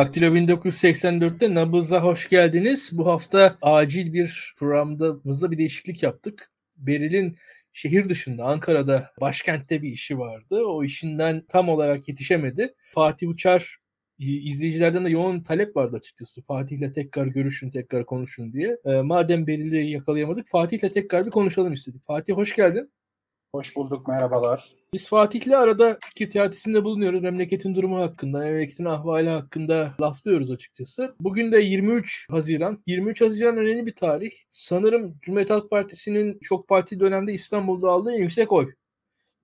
Daktilo 1984'te Nabız'a hoş geldiniz. Bu hafta acil bir programımızda bir değişiklik yaptık. Beril'in şehir dışında Ankara'da başkentte bir işi vardı. O işinden tam olarak yetişemedi. Fatih Uçar izleyicilerden de yoğun talep vardı açıkçası. Fatih'le tekrar görüşün, tekrar konuşun diye. E, madem Beril'i yakalayamadık Fatih'le tekrar bir konuşalım istedik. Fatih hoş geldin. Hoş bulduk, merhabalar. Biz Fatih'le arada fikir teatisinde bulunuyoruz. Memleketin durumu hakkında, memleketin ahvali hakkında laflıyoruz açıkçası. Bugün de 23 Haziran. 23 Haziran önemli bir tarih. Sanırım Cumhuriyet Halk Partisi'nin çok parti dönemde İstanbul'da aldığı yüksek oy.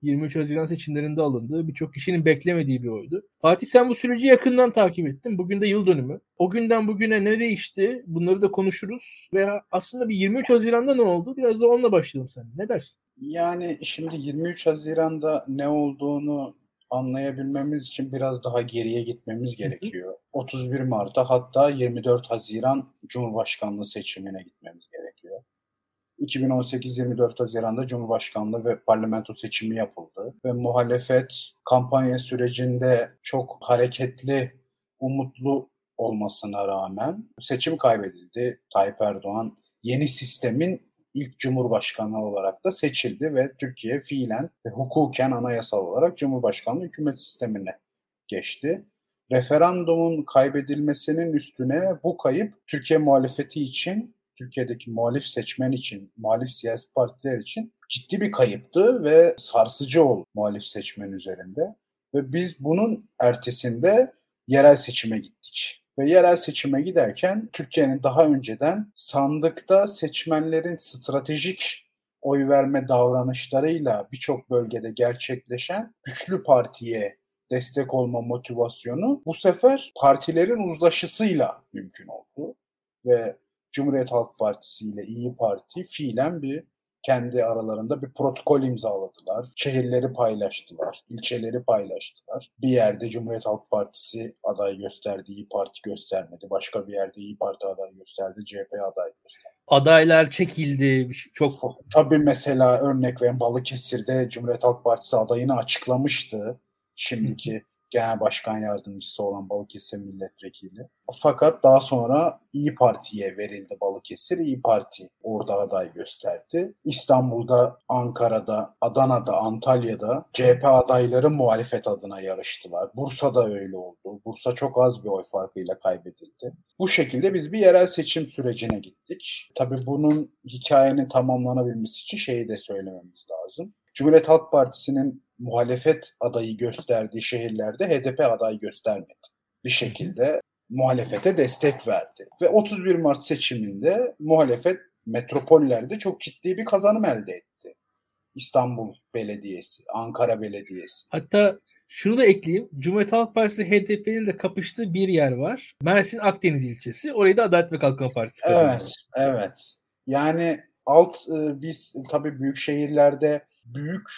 23 Haziran seçimlerinde alındı. Birçok kişinin beklemediği bir oydu. Fatih sen bu süreci yakından takip ettin. Bugün de yıl dönümü. O günden bugüne ne değişti? Bunları da konuşuruz. Ve aslında bir 23 Haziran'da ne oldu? Biraz da onunla başlayalım sen. Ne dersin? Yani şimdi 23 Haziran'da ne olduğunu anlayabilmemiz için biraz daha geriye gitmemiz gerekiyor. 31 Mart'a hatta 24 Haziran Cumhurbaşkanlığı seçimine gitmemiz gerekiyor. 2018-24 Haziran'da Cumhurbaşkanlığı ve parlamento seçimi yapıldı ve muhalefet kampanya sürecinde çok hareketli, umutlu olmasına rağmen seçim kaybedildi. Tayyip Erdoğan yeni sistemin ilk cumhurbaşkanı olarak da seçildi ve Türkiye fiilen ve hukuken anayasal olarak cumhurbaşkanlığı hükümet sistemine geçti. Referandumun kaybedilmesinin üstüne bu kayıp Türkiye muhalefeti için, Türkiye'deki muhalif seçmen için, muhalif siyasi partiler için ciddi bir kayıptı ve sarsıcı oldu muhalif seçmen üzerinde. Ve biz bunun ertesinde yerel seçime gittik ve yerel seçime giderken Türkiye'nin daha önceden sandıkta seçmenlerin stratejik oy verme davranışlarıyla birçok bölgede gerçekleşen güçlü partiye destek olma motivasyonu bu sefer partilerin uzlaşısıyla mümkün oldu. Ve Cumhuriyet Halk Partisi ile İyi Parti fiilen bir kendi aralarında bir protokol imzaladılar. Şehirleri paylaştılar, ilçeleri paylaştılar. Bir yerde Cumhuriyet Halk Partisi aday gösterdi, İyi Parti göstermedi. Başka bir yerde İyi Parti aday gösterdi, CHP aday gösterdi. Adaylar çekildi. Çok Tabii mesela örnek verin Balıkesir'de Cumhuriyet Halk Partisi adayını açıklamıştı. Şimdiki Genel Başkan Yardımcısı olan Balıkesir Milletvekili. Fakat daha sonra İyi Parti'ye verildi Balıkesir. İyi Parti orada aday gösterdi. İstanbul'da, Ankara'da, Adana'da, Antalya'da CHP adayları muhalefet adına yarıştılar. Bursa'da öyle oldu. Bursa çok az bir oy farkıyla kaybedildi. Bu şekilde biz bir yerel seçim sürecine gittik. Tabii bunun hikayenin tamamlanabilmesi için şeyi de söylememiz lazım. Cumhuriyet Halk Partisi'nin muhalefet adayı gösterdiği şehirlerde HDP adayı göstermedi. Bir şekilde muhalefete destek verdi. Ve 31 Mart seçiminde muhalefet metropollerde çok ciddi bir kazanım elde etti. İstanbul Belediyesi, Ankara Belediyesi. Hatta şunu da ekleyeyim. Cumhuriyet Halk Partisi HDP'nin de kapıştığı bir yer var. Mersin Akdeniz ilçesi. Orayı da Adalet ve Kalkınma Partisi kazandı. Evet, evet. Yani alt e, biz tabii büyük şehirlerde büyük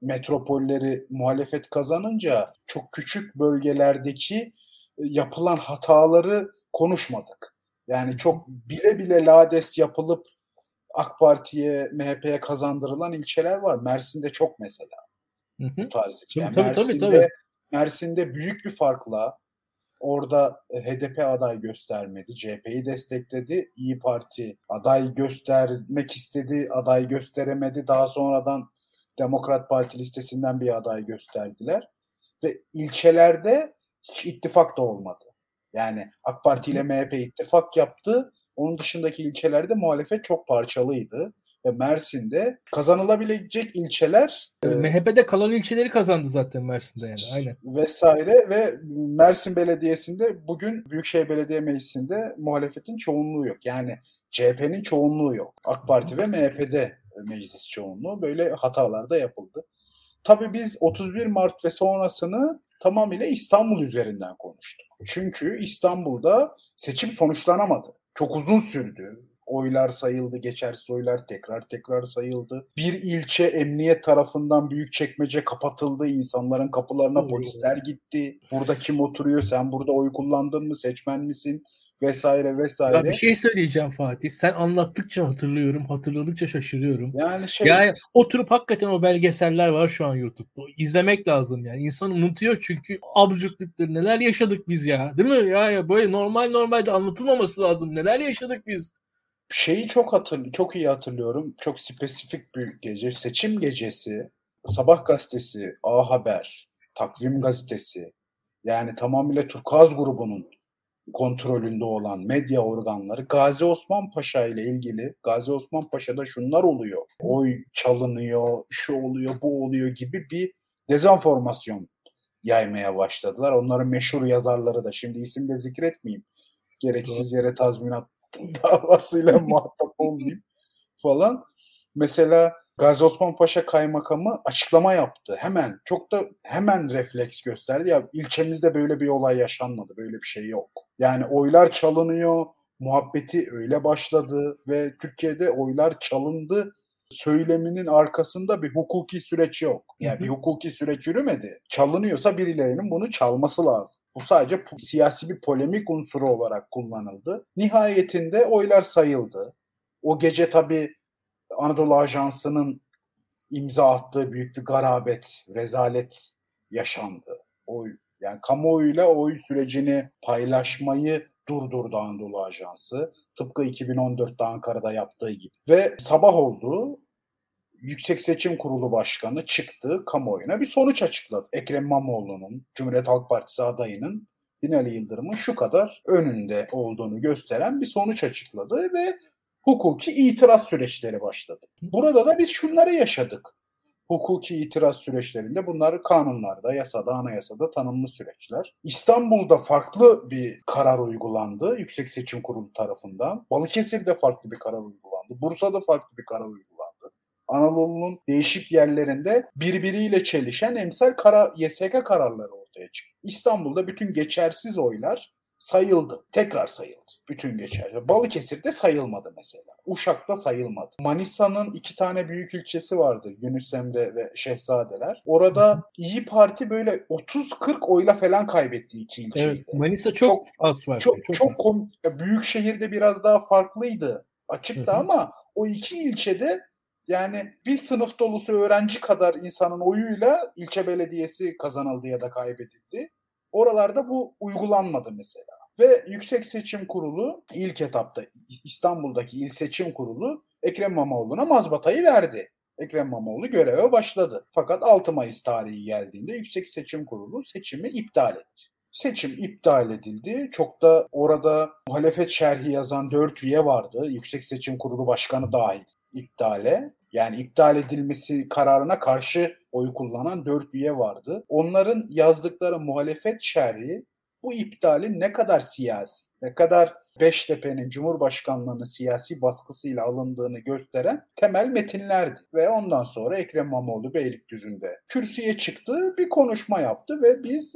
metropolleri muhalefet kazanınca çok küçük bölgelerdeki e, yapılan hataları konuşmadık. Yani çok bile bile lades yapılıp AK Parti'ye, MHP'ye kazandırılan ilçeler var. Mersin'de çok mesela. Hı hı. Bu tarz. Yani tabii, Mersin'de, tabii, tabii. Mersin'de büyük bir farkla orada e, HDP aday göstermedi. CHP'yi destekledi. İyi Parti aday göstermek istedi. Aday gösteremedi. Daha sonradan Demokrat Parti listesinden bir aday gösterdiler. Ve ilçelerde hiç ittifak da olmadı. Yani AK Parti ile MHP ittifak yaptı. Onun dışındaki ilçelerde muhalefet çok parçalıydı. Ve Mersin'de kazanılabilecek ilçeler yani e, MHP'de kalan ilçeleri kazandı zaten Mersin'de yani aynen. Vesaire ve Mersin Belediyesi'nde bugün Büyükşehir Belediye Meclisi'nde muhalefetin çoğunluğu yok. Yani CHP'nin çoğunluğu yok. AK Parti ve MHP'de meclis çoğunluğu böyle hatalar da yapıldı. Tabii biz 31 Mart ve sonrasını tamamıyla İstanbul üzerinden konuştuk. Çünkü İstanbul'da seçim sonuçlanamadı. Çok uzun sürdü. Oylar sayıldı, geçersiz oylar tekrar tekrar sayıldı. Bir ilçe emniyet tarafından büyük çekmece kapatıldı. İnsanların kapılarına polisler gitti. Burada kim oturuyor, sen burada oy kullandın mı, seçmen misin? Vesaire vesaire. Ya bir şey söyleyeceğim Fatih. Sen anlattıkça hatırlıyorum, hatırladıkça şaşırıyorum. Yani şey Yani oturup hakikaten o belgeseller var şu an YouTube'da. İzlemek lazım yani. İnsan unutuyor çünkü absürtlükleri neler yaşadık biz ya. Değil mi? Ya, ya böyle normal normalde anlatılmaması lazım. Neler yaşadık biz? şeyi çok hatır, çok iyi hatırlıyorum. Çok spesifik bir gece. Seçim gecesi. Sabah gazetesi, A Haber, Takvim gazetesi. Yani tamamıyla Turkuaz grubunun kontrolünde olan medya organları Gazi Osman Paşa ile ilgili Gazi Osman Paşa'da şunlar oluyor. Oy çalınıyor, şu oluyor, bu oluyor gibi bir dezenformasyon yaymaya başladılar. Onların meşhur yazarları da şimdi isim de zikretmeyeyim. Gereksiz yere tazminat davasıyla muhatap olmayayım falan. Mesela Gazi Osman Paşa Kaymakamı açıklama yaptı. Hemen çok da hemen refleks gösterdi. Ya ilçemizde böyle bir olay yaşanmadı. Böyle bir şey yok. Yani oylar çalınıyor. Muhabbeti öyle başladı ve Türkiye'de oylar çalındı söyleminin arkasında bir hukuki süreç yok. Yani bir hukuki süreç yürümedi. Çalınıyorsa birilerinin bunu çalması lazım. Bu sadece siyasi bir polemik unsuru olarak kullanıldı. Nihayetinde oylar sayıldı. O gece tabii Anadolu Ajansı'nın imza attığı büyük bir garabet, rezalet yaşandı. Oy, yani kamuoyuyla oy sürecini paylaşmayı durdurdu Anadolu Ajansı. Tıpkı 2014'te Ankara'da yaptığı gibi. Ve sabah oldu. Yüksek Seçim Kurulu Başkanı çıktı kamuoyuna bir sonuç açıkladı. Ekrem İmamoğlu'nun, Cumhuriyet Halk Partisi adayının Binali Yıldırım'ın şu kadar önünde olduğunu gösteren bir sonuç açıkladı ve hukuki itiraz süreçleri başladı. Burada da biz şunları yaşadık. Hukuki itiraz süreçlerinde bunlar kanunlarda, yasada, anayasada tanımlı süreçler. İstanbul'da farklı bir karar uygulandı Yüksek Seçim Kurulu tarafından. Balıkesir'de farklı bir karar uygulandı. Bursa'da farklı bir karar uygulandı. Anadolu'nun değişik yerlerinde birbiriyle çelişen emsal karar, YSK kararları ortaya çıktı. İstanbul'da bütün geçersiz oylar sayıldı. Tekrar sayıldı. Bütün geçerli. Balıkesir'de sayılmadı mesela. Uşak'ta sayılmadı. Manisa'nın iki tane büyük ilçesi vardı. Yunus Emre ve Şehzadeler. Orada İyi Parti böyle 30-40 oyla falan kaybetti iki ilçeyi. Evet. Manisa çok, çok az var. Çok, çok, çok kom- büyük şehirde biraz daha farklıydı. Açıkta ama o iki ilçede yani bir sınıf dolusu öğrenci kadar insanın oyuyla ilçe belediyesi kazanıldı ya da kaybedildi. Oralarda bu uygulanmadı mesela. Ve Yüksek Seçim Kurulu ilk etapta İstanbul'daki İl Seçim Kurulu Ekrem İmamoğlu'na mazbatayı verdi. Ekrem İmamoğlu göreve başladı. Fakat 6 Mayıs tarihi geldiğinde Yüksek Seçim Kurulu seçimi iptal etti. Seçim iptal edildi. Çok da orada muhalefet şerhi yazan 4 üye vardı. Yüksek Seçim Kurulu Başkanı dahil iptale. Yani iptal edilmesi kararına karşı oy kullanan 4 üye vardı. Onların yazdıkları muhalefet şerhi bu iptalin ne kadar siyasi, ne kadar Beştepe'nin Cumhurbaşkanlığının siyasi baskısıyla alındığını gösteren temel metinlerdi. Ve ondan sonra Ekrem İmamoğlu Beylikdüzü'nde kürsüye çıktı, bir konuşma yaptı ve biz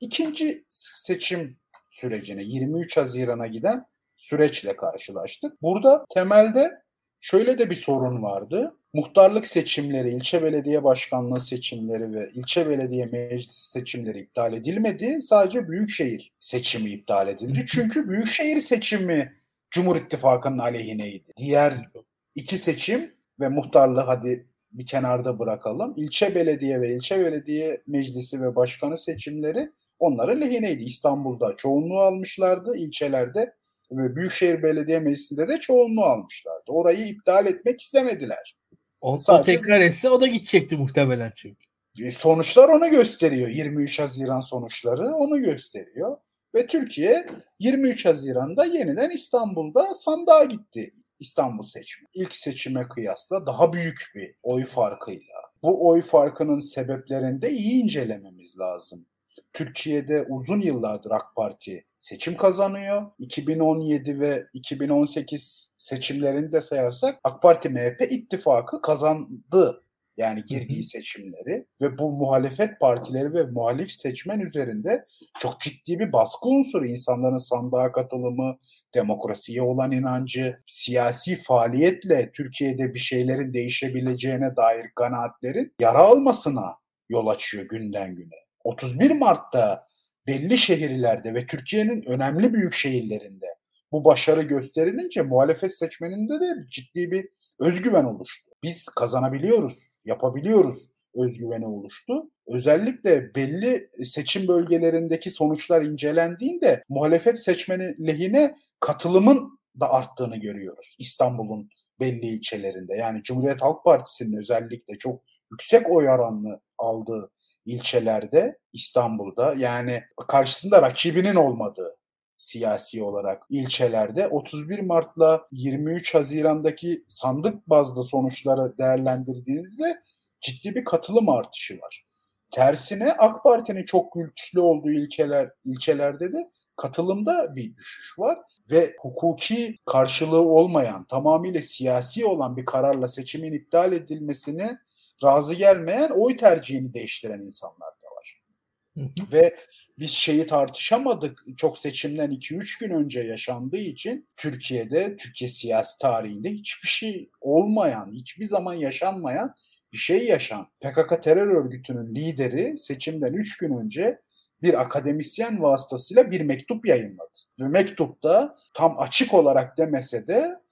ikinci seçim sürecine 23 Haziran'a giden süreçle karşılaştık. Burada temelde şöyle de bir sorun vardı. Muhtarlık seçimleri, ilçe belediye başkanlığı seçimleri ve ilçe belediye meclisi seçimleri iptal edilmedi. Sadece büyükşehir seçimi iptal edildi. Çünkü büyükşehir seçimi Cumhur İttifakı'nın aleyhineydi. Diğer iki seçim ve muhtarlığı hadi bir kenarda bırakalım. İlçe belediye ve ilçe belediye meclisi ve başkanı seçimleri onların lehineydi. İstanbul'da çoğunluğu almışlardı, ilçelerde Büyükşehir Belediye Meclisi'nde de çoğunluğu almışlardı. Orayı iptal etmek istemediler. O, Sadece, o tekrar etse o da gidecekti muhtemelen çünkü. E, sonuçlar onu gösteriyor. 23 Haziran sonuçları onu gösteriyor. Ve Türkiye 23 Haziran'da yeniden İstanbul'da sandığa gitti. İstanbul seçimi. İlk seçime kıyasla daha büyük bir oy farkıyla. Bu oy farkının sebeplerini de iyi incelememiz lazım. Türkiye'de uzun yıllardır AK Parti seçim kazanıyor. 2017 ve 2018 seçimlerini de sayarsak AK Parti MHP ittifakı kazandı. Yani girdiği seçimleri ve bu muhalefet partileri ve muhalif seçmen üzerinde çok ciddi bir baskı unsuru insanların sandığa katılımı, demokrasiye olan inancı, siyasi faaliyetle Türkiye'de bir şeylerin değişebileceğine dair kanaatlerin yara almasına yol açıyor günden güne. 31 Mart'ta belli şehirlerde ve Türkiye'nin önemli büyük şehirlerinde bu başarı gösterilince muhalefet seçmeninde de ciddi bir özgüven oluştu. Biz kazanabiliyoruz, yapabiliyoruz özgüveni oluştu. Özellikle belli seçim bölgelerindeki sonuçlar incelendiğinde muhalefet seçmeni lehine katılımın da arttığını görüyoruz İstanbul'un belli ilçelerinde. Yani Cumhuriyet Halk Partisi'nin özellikle çok yüksek oy oranını aldığı ilçelerde İstanbul'da yani karşısında rakibinin olmadığı siyasi olarak ilçelerde 31 Mart'la 23 Haziran'daki sandık bazlı sonuçları değerlendirdiğinizde ciddi bir katılım artışı var. Tersine AK Parti'nin çok güçlü olduğu ilçeler ilçelerde de katılımda bir düşüş var ve hukuki karşılığı olmayan, tamamıyla siyasi olan bir kararla seçimin iptal edilmesini razı gelmeyen oy tercihini değiştiren insanlar da var. Ve biz şeyi tartışamadık. Çok seçimden 2-3 gün önce yaşandığı için Türkiye'de, Türkiye siyasi tarihinde hiçbir şey olmayan, hiçbir zaman yaşanmayan bir şey yaşan. PKK terör örgütünün lideri seçimden 3 gün önce bir akademisyen vasıtasıyla bir mektup yayınladı. Ve mektupta tam açık olarak demese de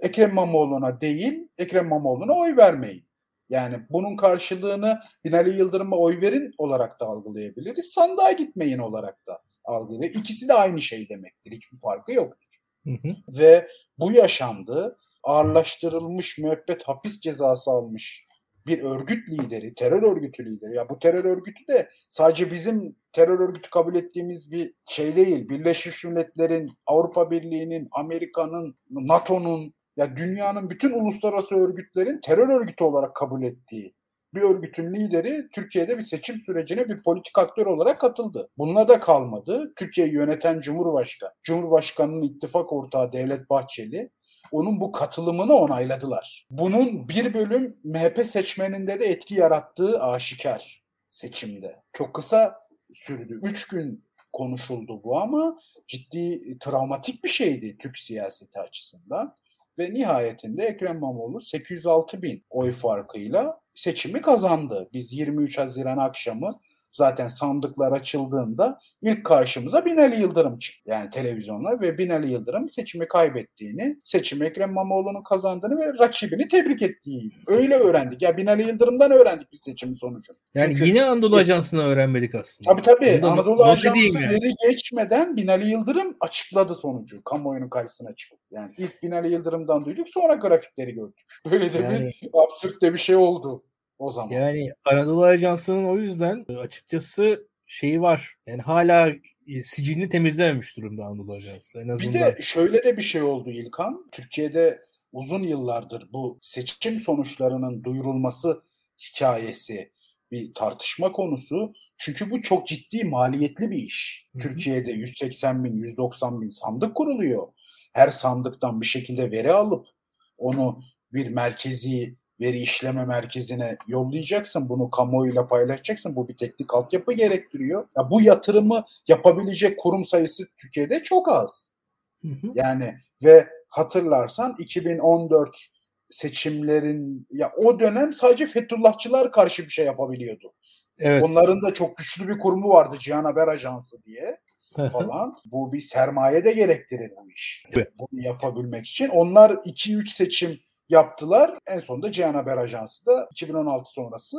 Ekrem İmamoğlu'na değil, Ekrem İmamoğlu'na oy vermeyin. Yani bunun karşılığını Binali Yıldırım'a oy verin olarak da algılayabiliriz. Sandığa gitmeyin olarak da algılayabiliriz. İkisi de aynı şey demektir. Hiçbir farkı yoktur. Hı hı. Ve bu yaşandı. Ağırlaştırılmış müebbet hapis cezası almış bir örgüt lideri, terör örgütü lideri. Ya bu terör örgütü de sadece bizim terör örgütü kabul ettiğimiz bir şey değil. Birleşmiş Milletler'in, Avrupa Birliği'nin, Amerika'nın, NATO'nun ya dünyanın bütün uluslararası örgütlerin terör örgütü olarak kabul ettiği bir örgütün lideri Türkiye'de bir seçim sürecine bir politik aktör olarak katıldı. Bununla da kalmadı. Türkiye'yi yöneten Cumhurbaşkanı, Cumhurbaşkanı'nın ittifak ortağı Devlet Bahçeli onun bu katılımını onayladılar. Bunun bir bölüm MHP seçmeninde de etki yarattığı aşikar seçimde. Çok kısa sürdü. Üç gün konuşuldu bu ama ciddi travmatik bir şeydi Türk siyaseti açısından. Ve nihayetinde Ekrem İmamoğlu 806 bin oy farkıyla seçimi kazandı. Biz 23 Haziran akşamı zaten sandıklar açıldığında ilk karşımıza Binali Yıldırım çıktı. Yani televizyonla ve Binali Yıldırım seçimi kaybettiğini, seçimi Ekrem İmamoğlu'nun kazandığını ve rakibini tebrik ettiğini öyle öğrendik. Ya Binali Yıldırım'dan öğrendik bir seçimin sonucunu. Yani Çünkü, yine Anadolu Ajansı'nı öğrenmedik aslında. Tabii tabii. Anadolu, Anadolu Ajansı yani. veri geçmeden Binali Yıldırım açıkladı sonucu. Kamuoyunun karşısına çıktı. Yani ilk Binali Yıldırım'dan duyduk sonra grafikleri gördük. Böyle de yani... bir absürt de bir şey oldu o zaman. Yani Anadolu Ajansı'nın o yüzden açıkçası şeyi var. Yani hala e, sicilini temizlememiş durumda Anadolu Ajansı. En azından. Bir de şöyle de bir şey oldu İlkan. Türkiye'de uzun yıllardır bu seçim sonuçlarının duyurulması hikayesi bir tartışma konusu. Çünkü bu çok ciddi maliyetli bir iş. Hı-hı. Türkiye'de 180 bin, 190 bin sandık kuruluyor. Her sandıktan bir şekilde veri alıp onu bir merkezi veri işleme merkezine yollayacaksın. Bunu kamuoyuyla paylaşacaksın. Bu bir teknik altyapı gerektiriyor. Ya bu yatırımı yapabilecek kurum sayısı Türkiye'de çok az. Hı hı. Yani ve hatırlarsan 2014 seçimlerin ya o dönem sadece Fethullahçılar karşı bir şey yapabiliyordu. Evet. Onların da çok güçlü bir kurumu vardı Cihan Haber Ajansı diye falan. bu bir sermaye de gerektirir bu iş. Evet. Bunu yapabilmek için. Onlar 2-3 seçim yaptılar. En sonunda Cihan Haber Ajansı da 2016 sonrası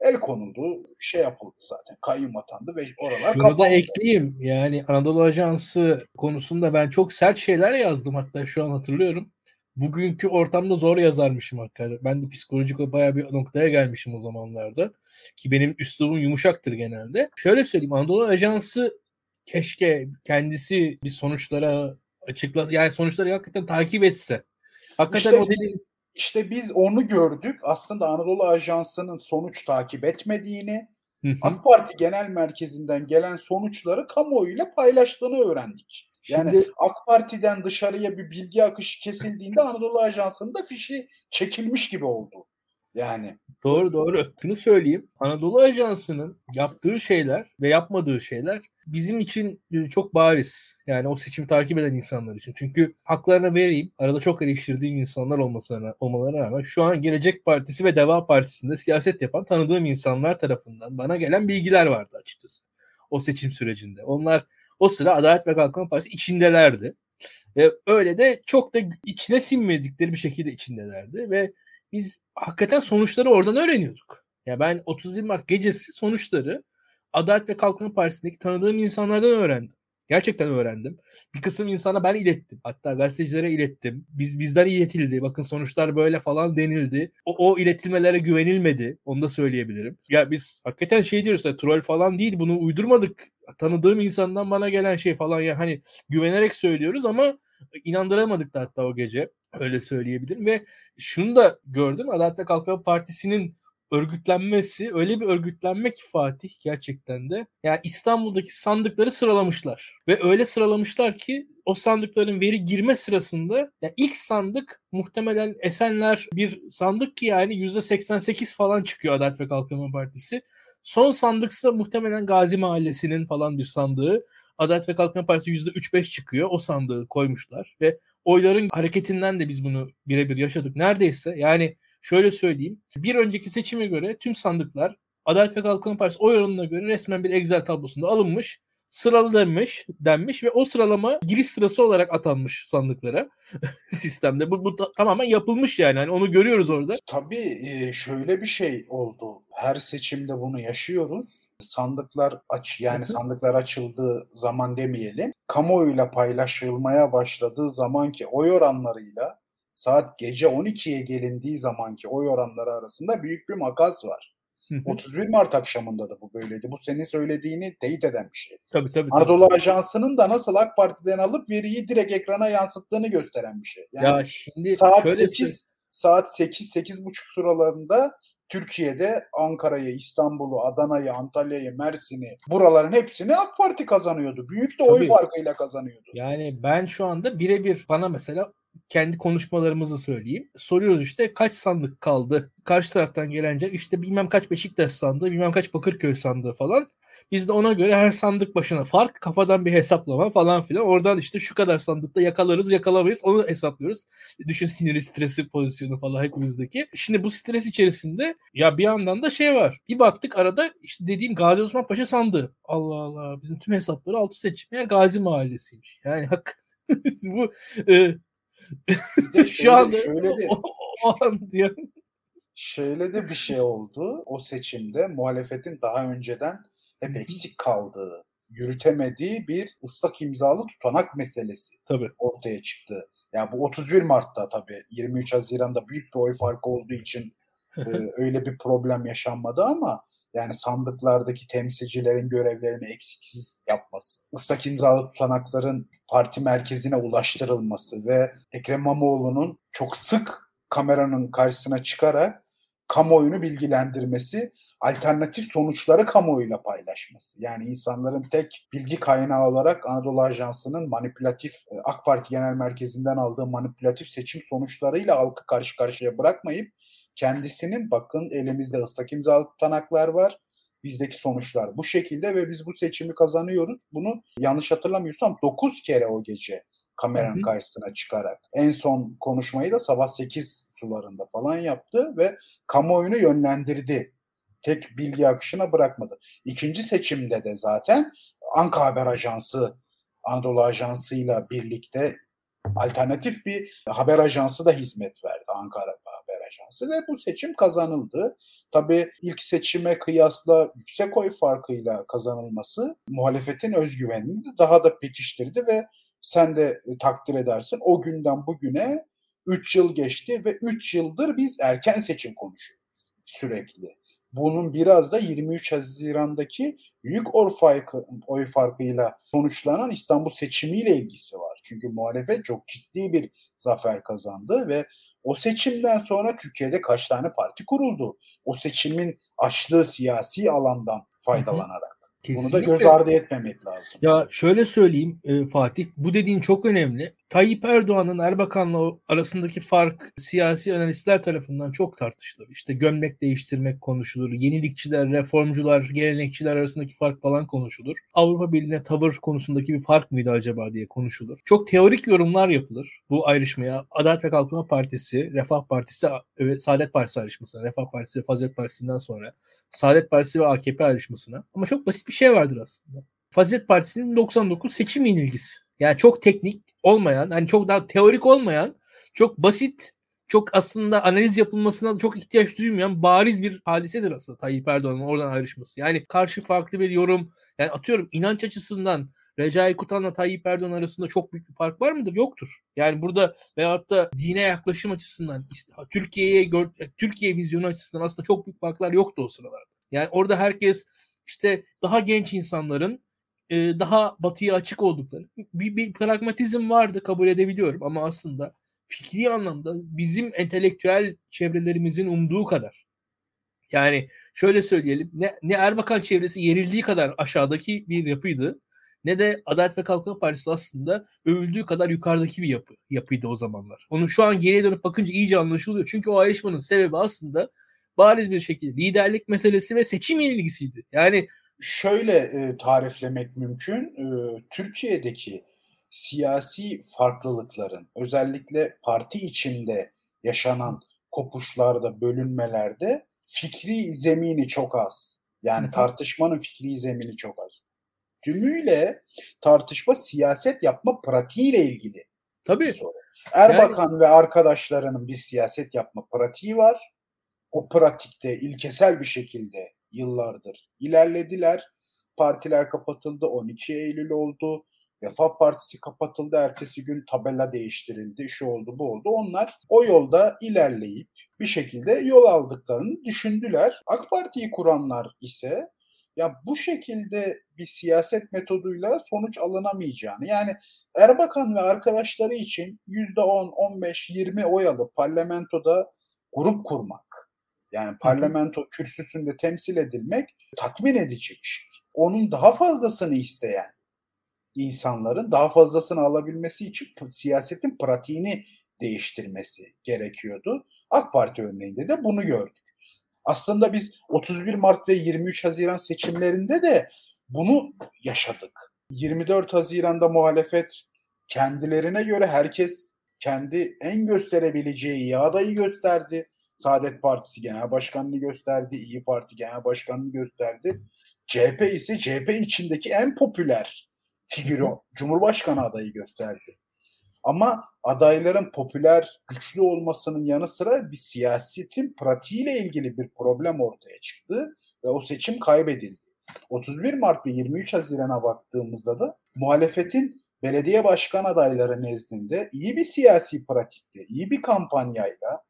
el konuldu. Şey yapıldı zaten. Kayyum atandı ve oralar Şunu kapandı. da ekleyeyim. Yani Anadolu Ajansı konusunda ben çok sert şeyler yazdım. Hatta şu an hatırlıyorum. Bugünkü ortamda zor yazarmışım hakikaten. Ben de psikolojik bayağı bir noktaya gelmişim o zamanlarda. Ki benim üslubum yumuşaktır genelde. Şöyle söyleyeyim. Anadolu Ajansı keşke kendisi bir sonuçlara açıkla yani sonuçları hakikaten takip etse. Hakikaten işte o dediğin işte biz onu gördük. Aslında Anadolu Ajansı'nın sonuç takip etmediğini, AK Parti Genel Merkezi'nden gelen sonuçları kamuoyuyla paylaştığını öğrendik. Yani Şimdi, AK Parti'den dışarıya bir bilgi akışı kesildiğinde Anadolu Ajansı'nın da fişi çekilmiş gibi oldu. Yani. Doğru doğru. Şunu söyleyeyim. Anadolu Ajansı'nın yaptığı şeyler ve yapmadığı şeyler bizim için e, çok bariz. Yani o seçimi takip eden insanlar için. Çünkü haklarına vereyim. Arada çok eleştirdiğim insanlar olmasına, olmalarına rağmen şu an Gelecek Partisi ve Deva Partisi'nde siyaset yapan tanıdığım insanlar tarafından bana gelen bilgiler vardı açıkçası. O seçim sürecinde. Onlar o sıra Adalet ve Kalkınma Partisi içindelerdi. Ve öyle de çok da içine sinmedikleri bir şekilde içindelerdi ve biz hakikaten sonuçları oradan öğreniyorduk. Ya ben 31 Mart gecesi sonuçları Adalet ve Kalkınma Partisi'ndeki tanıdığım insanlardan öğrendim. Gerçekten öğrendim. Bir kısım insana ben ilettim. Hatta gazetecilere ilettim. Biz bizden iletildi. Bakın sonuçlar böyle falan denildi. O, o iletilmelere güvenilmedi. Onu da söyleyebilirim. Ya biz hakikaten şey diyoruz ya troll falan değil. Bunu uydurmadık. Tanıdığım insandan bana gelen şey falan ya hani güvenerek söylüyoruz ama inandıramadık da hatta o gece. Öyle söyleyebilirim ve şunu da gördüm. Adalet ve Kalkınma Partisi'nin örgütlenmesi öyle bir örgütlenme ki Fatih gerçekten de. Yani İstanbul'daki sandıkları sıralamışlar. Ve öyle sıralamışlar ki o sandıkların veri girme sırasında yani ilk sandık muhtemelen Esenler bir sandık ki yani %88 falan çıkıyor Adalet ve Kalkınma Partisi. Son sandıksa muhtemelen Gazi Mahallesi'nin falan bir sandığı. Adalet ve Kalkınma Partisi %3-5 çıkıyor. O sandığı koymuşlar ve oyların hareketinden de biz bunu birebir yaşadık. Neredeyse yani şöyle söyleyeyim. Bir önceki seçime göre tüm sandıklar Adalet ve Kalkınma Partisi oy oranına göre resmen bir Excel tablosunda alınmış, sıralanmış denmiş ve o sıralama giriş sırası olarak atanmış sandıklara sistemde. Bu, bu ta- tamamen yapılmış yani. yani. Onu görüyoruz orada. Tabii şöyle bir şey oldu. Her seçimde bunu yaşıyoruz. Sandıklar aç yani sandıklar açıldığı zaman demeyelim. Kamuoyuyla paylaşılmaya başladığı zamanki oy oranlarıyla saat gece 12'ye gelindiği zamanki oy oranları arasında büyük bir makas var. 31 Mart akşamında da bu böyleydi. Bu senin söylediğini teyit eden bir şey. Tabii tabii. Anadolu tabii. Ajansı'nın da nasıl AK Parti'den alıp veriyi direkt ekrana yansıttığını gösteren bir şey. Yani ya şimdi saat şöyle 8 saat 8 8.30 sıralarında Türkiye'de Ankara'yı, İstanbul'u, Adana'yı, Antalya'yı, Mersin'i buraların hepsini AK Parti kazanıyordu. Büyük de oy Tabii. farkıyla kazanıyordu. Yani ben şu anda birebir bana mesela kendi konuşmalarımızı söyleyeyim. Soruyoruz işte kaç sandık kaldı? Karşı taraftan gelince işte bilmem kaç Beşiktaş sandığı, bilmem kaç Bakırköy sandığı falan. Biz de ona göre her sandık başına fark, kafadan bir hesaplama falan filan. Oradan işte şu kadar sandıkta yakalarız, yakalamayız onu hesaplıyoruz. Düşün siniri, stresi pozisyonu falan hepimizdeki. Şimdi bu stres içerisinde ya bir yandan da şey var. Bir baktık arada işte dediğim Gazi Osman Paşa sandığı. Allah Allah bizim tüm hesapları altı seçim. Meğer Gazi Mahallesi'ymiş. Yani hak bu e, Şu anda şöyle de o, o an diyor. Şöyle de bir şey oldu. O seçimde muhalefetin daha önceden hep eksik kaldığı, yürütemediği bir ıslak imzalı tutanak meselesi Tabii. ortaya çıktı. Ya bu 31 Mart'ta tabii 23 Haziran'da büyük bir oy farkı olduğu için e, öyle bir problem yaşanmadı ama yani sandıklardaki temsilcilerin görevlerini eksiksiz yapması, ıslak imzalı tutanakların parti merkezine ulaştırılması ve Ekrem İmamoğlu'nun çok sık kameranın karşısına çıkarak kamuoyunu bilgilendirmesi, alternatif sonuçları kamuoyuyla paylaşması. Yani insanların tek bilgi kaynağı olarak Anadolu Ajansı'nın manipülatif e, AK Parti Genel Merkezi'nden aldığı manipülatif seçim sonuçlarıyla halkı karşı karşıya bırakmayıp kendisinin bakın elimizde ıslak imzalı tutanaklar var. Bizdeki sonuçlar bu şekilde ve biz bu seçimi kazanıyoruz. Bunu yanlış hatırlamıyorsam 9 kere o gece kameranın Hı hı. karşısına çıkarak. En son konuşmayı da sabah 8 sularında falan yaptı ve kamuoyunu yönlendirdi. Tek bilgi akışına bırakmadı. İkinci seçimde de zaten Anka Haber Ajansı Anadolu Ajansı'yla birlikte alternatif bir haber ajansı da hizmet verdi Ankara Haber Ajansı ve bu seçim kazanıldı. Tabii ilk seçime kıyasla yüksek oy farkıyla kazanılması muhalefetin özgüvenini de daha da pekiştirdi ve sen de takdir edersin o günden bugüne 3 yıl geçti ve 3 yıldır biz erken seçim konuşuyoruz sürekli. Bunun biraz da 23 Haziran'daki büyük oy, farkı, oy farkıyla sonuçlanan İstanbul seçimiyle ilgisi var. Çünkü muhalefet çok ciddi bir zafer kazandı ve o seçimden sonra Türkiye'de kaç tane parti kuruldu? O seçimin açtığı siyasi alandan faydalanarak. Bunu da göz ardı etmemek lazım. Ya şöyle söyleyeyim e, Fatih, bu dediğin çok önemli. Tayyip Erdoğan'ın Erbakan'la arasındaki fark siyasi analistler tarafından çok tartışılır. İşte gömlek değiştirmek konuşulur. Yenilikçiler, reformcular, gelenekçiler arasındaki fark falan konuşulur. Avrupa Birliği'ne tavır konusundaki bir fark mıydı acaba diye konuşulur. Çok teorik yorumlar yapılır bu ayrışmaya. Adalet ve Kalkınma Partisi, Refah Partisi ve Saadet Partisi ayrışmasına, Refah Partisi ve Fazilet Partisi'nden sonra Saadet Partisi ve AKP ayrışmasına. Ama çok basit bir şey vardır aslında. Fazilet Partisi'nin 99 seçim yenilgisi. Yani çok teknik olmayan, hani çok daha teorik olmayan, çok basit, çok aslında analiz yapılmasına çok ihtiyaç duymayan bariz bir hadisedir aslında Tayyip Erdoğan'ın oradan ayrışması. Yani karşı farklı bir yorum, yani atıyorum inanç açısından Recai Kutan'la Tayyip Erdoğan arasında çok büyük bir fark var mıdır? Yoktur. Yani burada veyahut da dine yaklaşım açısından Türkiye'ye Türkiye vizyonu açısından aslında çok büyük farklar yoktu o sıralarda. Yani orada herkes işte daha genç insanların daha batıya açık oldukları bir, bir pragmatizm vardı kabul edebiliyorum ama aslında fikri anlamda bizim entelektüel çevrelerimizin umduğu kadar yani şöyle söyleyelim ne, ne Erbakan çevresi yerildiği kadar aşağıdaki bir yapıydı ne de Adalet ve Kalkınma Partisi aslında övüldüğü kadar yukarıdaki bir yapı yapıydı o zamanlar. Onu şu an geriye dönüp bakınca iyice anlaşılıyor. Çünkü o ayrışmanın sebebi aslında bariz bir şekilde liderlik meselesi ve seçim yenilgisiydi. Yani şöyle e, tariflemek mümkün. E, Türkiye'deki siyasi farklılıkların özellikle parti içinde yaşanan kopuşlarda, bölünmelerde fikri zemini çok az. Yani Hı-hı. tartışmanın fikri zemini çok az. Tümüyle tartışma siyaset yapma pratiğiyle ilgili. Tabii. Soru. Erbakan yani... ve arkadaşlarının bir siyaset yapma pratiği var. O pratikte ilkesel bir şekilde yıllardır ilerlediler. Partiler kapatıldı. 12 Eylül oldu. Refah Partisi kapatıldı. Ertesi gün tabela değiştirildi. Şu oldu bu oldu. Onlar o yolda ilerleyip bir şekilde yol aldıklarını düşündüler. AK Parti'yi kuranlar ise ya bu şekilde bir siyaset metoduyla sonuç alınamayacağını yani Erbakan ve arkadaşları için %10, 15, 20 oy alıp parlamentoda grup kurmak yani parlamento kürsüsünde temsil edilmek tatmin edici bir şey. Onun daha fazlasını isteyen insanların daha fazlasını alabilmesi için siyasetin pratiğini değiştirmesi gerekiyordu. AK Parti örneğinde de bunu gördük. Aslında biz 31 Mart ve 23 Haziran seçimlerinde de bunu yaşadık. 24 Haziran'da muhalefet kendilerine göre herkes kendi en gösterebileceği adayı gösterdi. Saadet Partisi Genel Başkanlığı gösterdi, İyi Parti Genel Başkanlığı gösterdi. CHP ise CHP içindeki en popüler figürü Cumhurbaşkanı adayı gösterdi. Ama adayların popüler, güçlü olmasının yanı sıra bir siyasetin pratiğiyle ilgili bir problem ortaya çıktı ve o seçim kaybedildi. 31 Mart ve 23 Haziran'a baktığımızda da muhalefetin belediye başkan adayları nezdinde iyi bir siyasi pratikle, iyi bir kampanyayla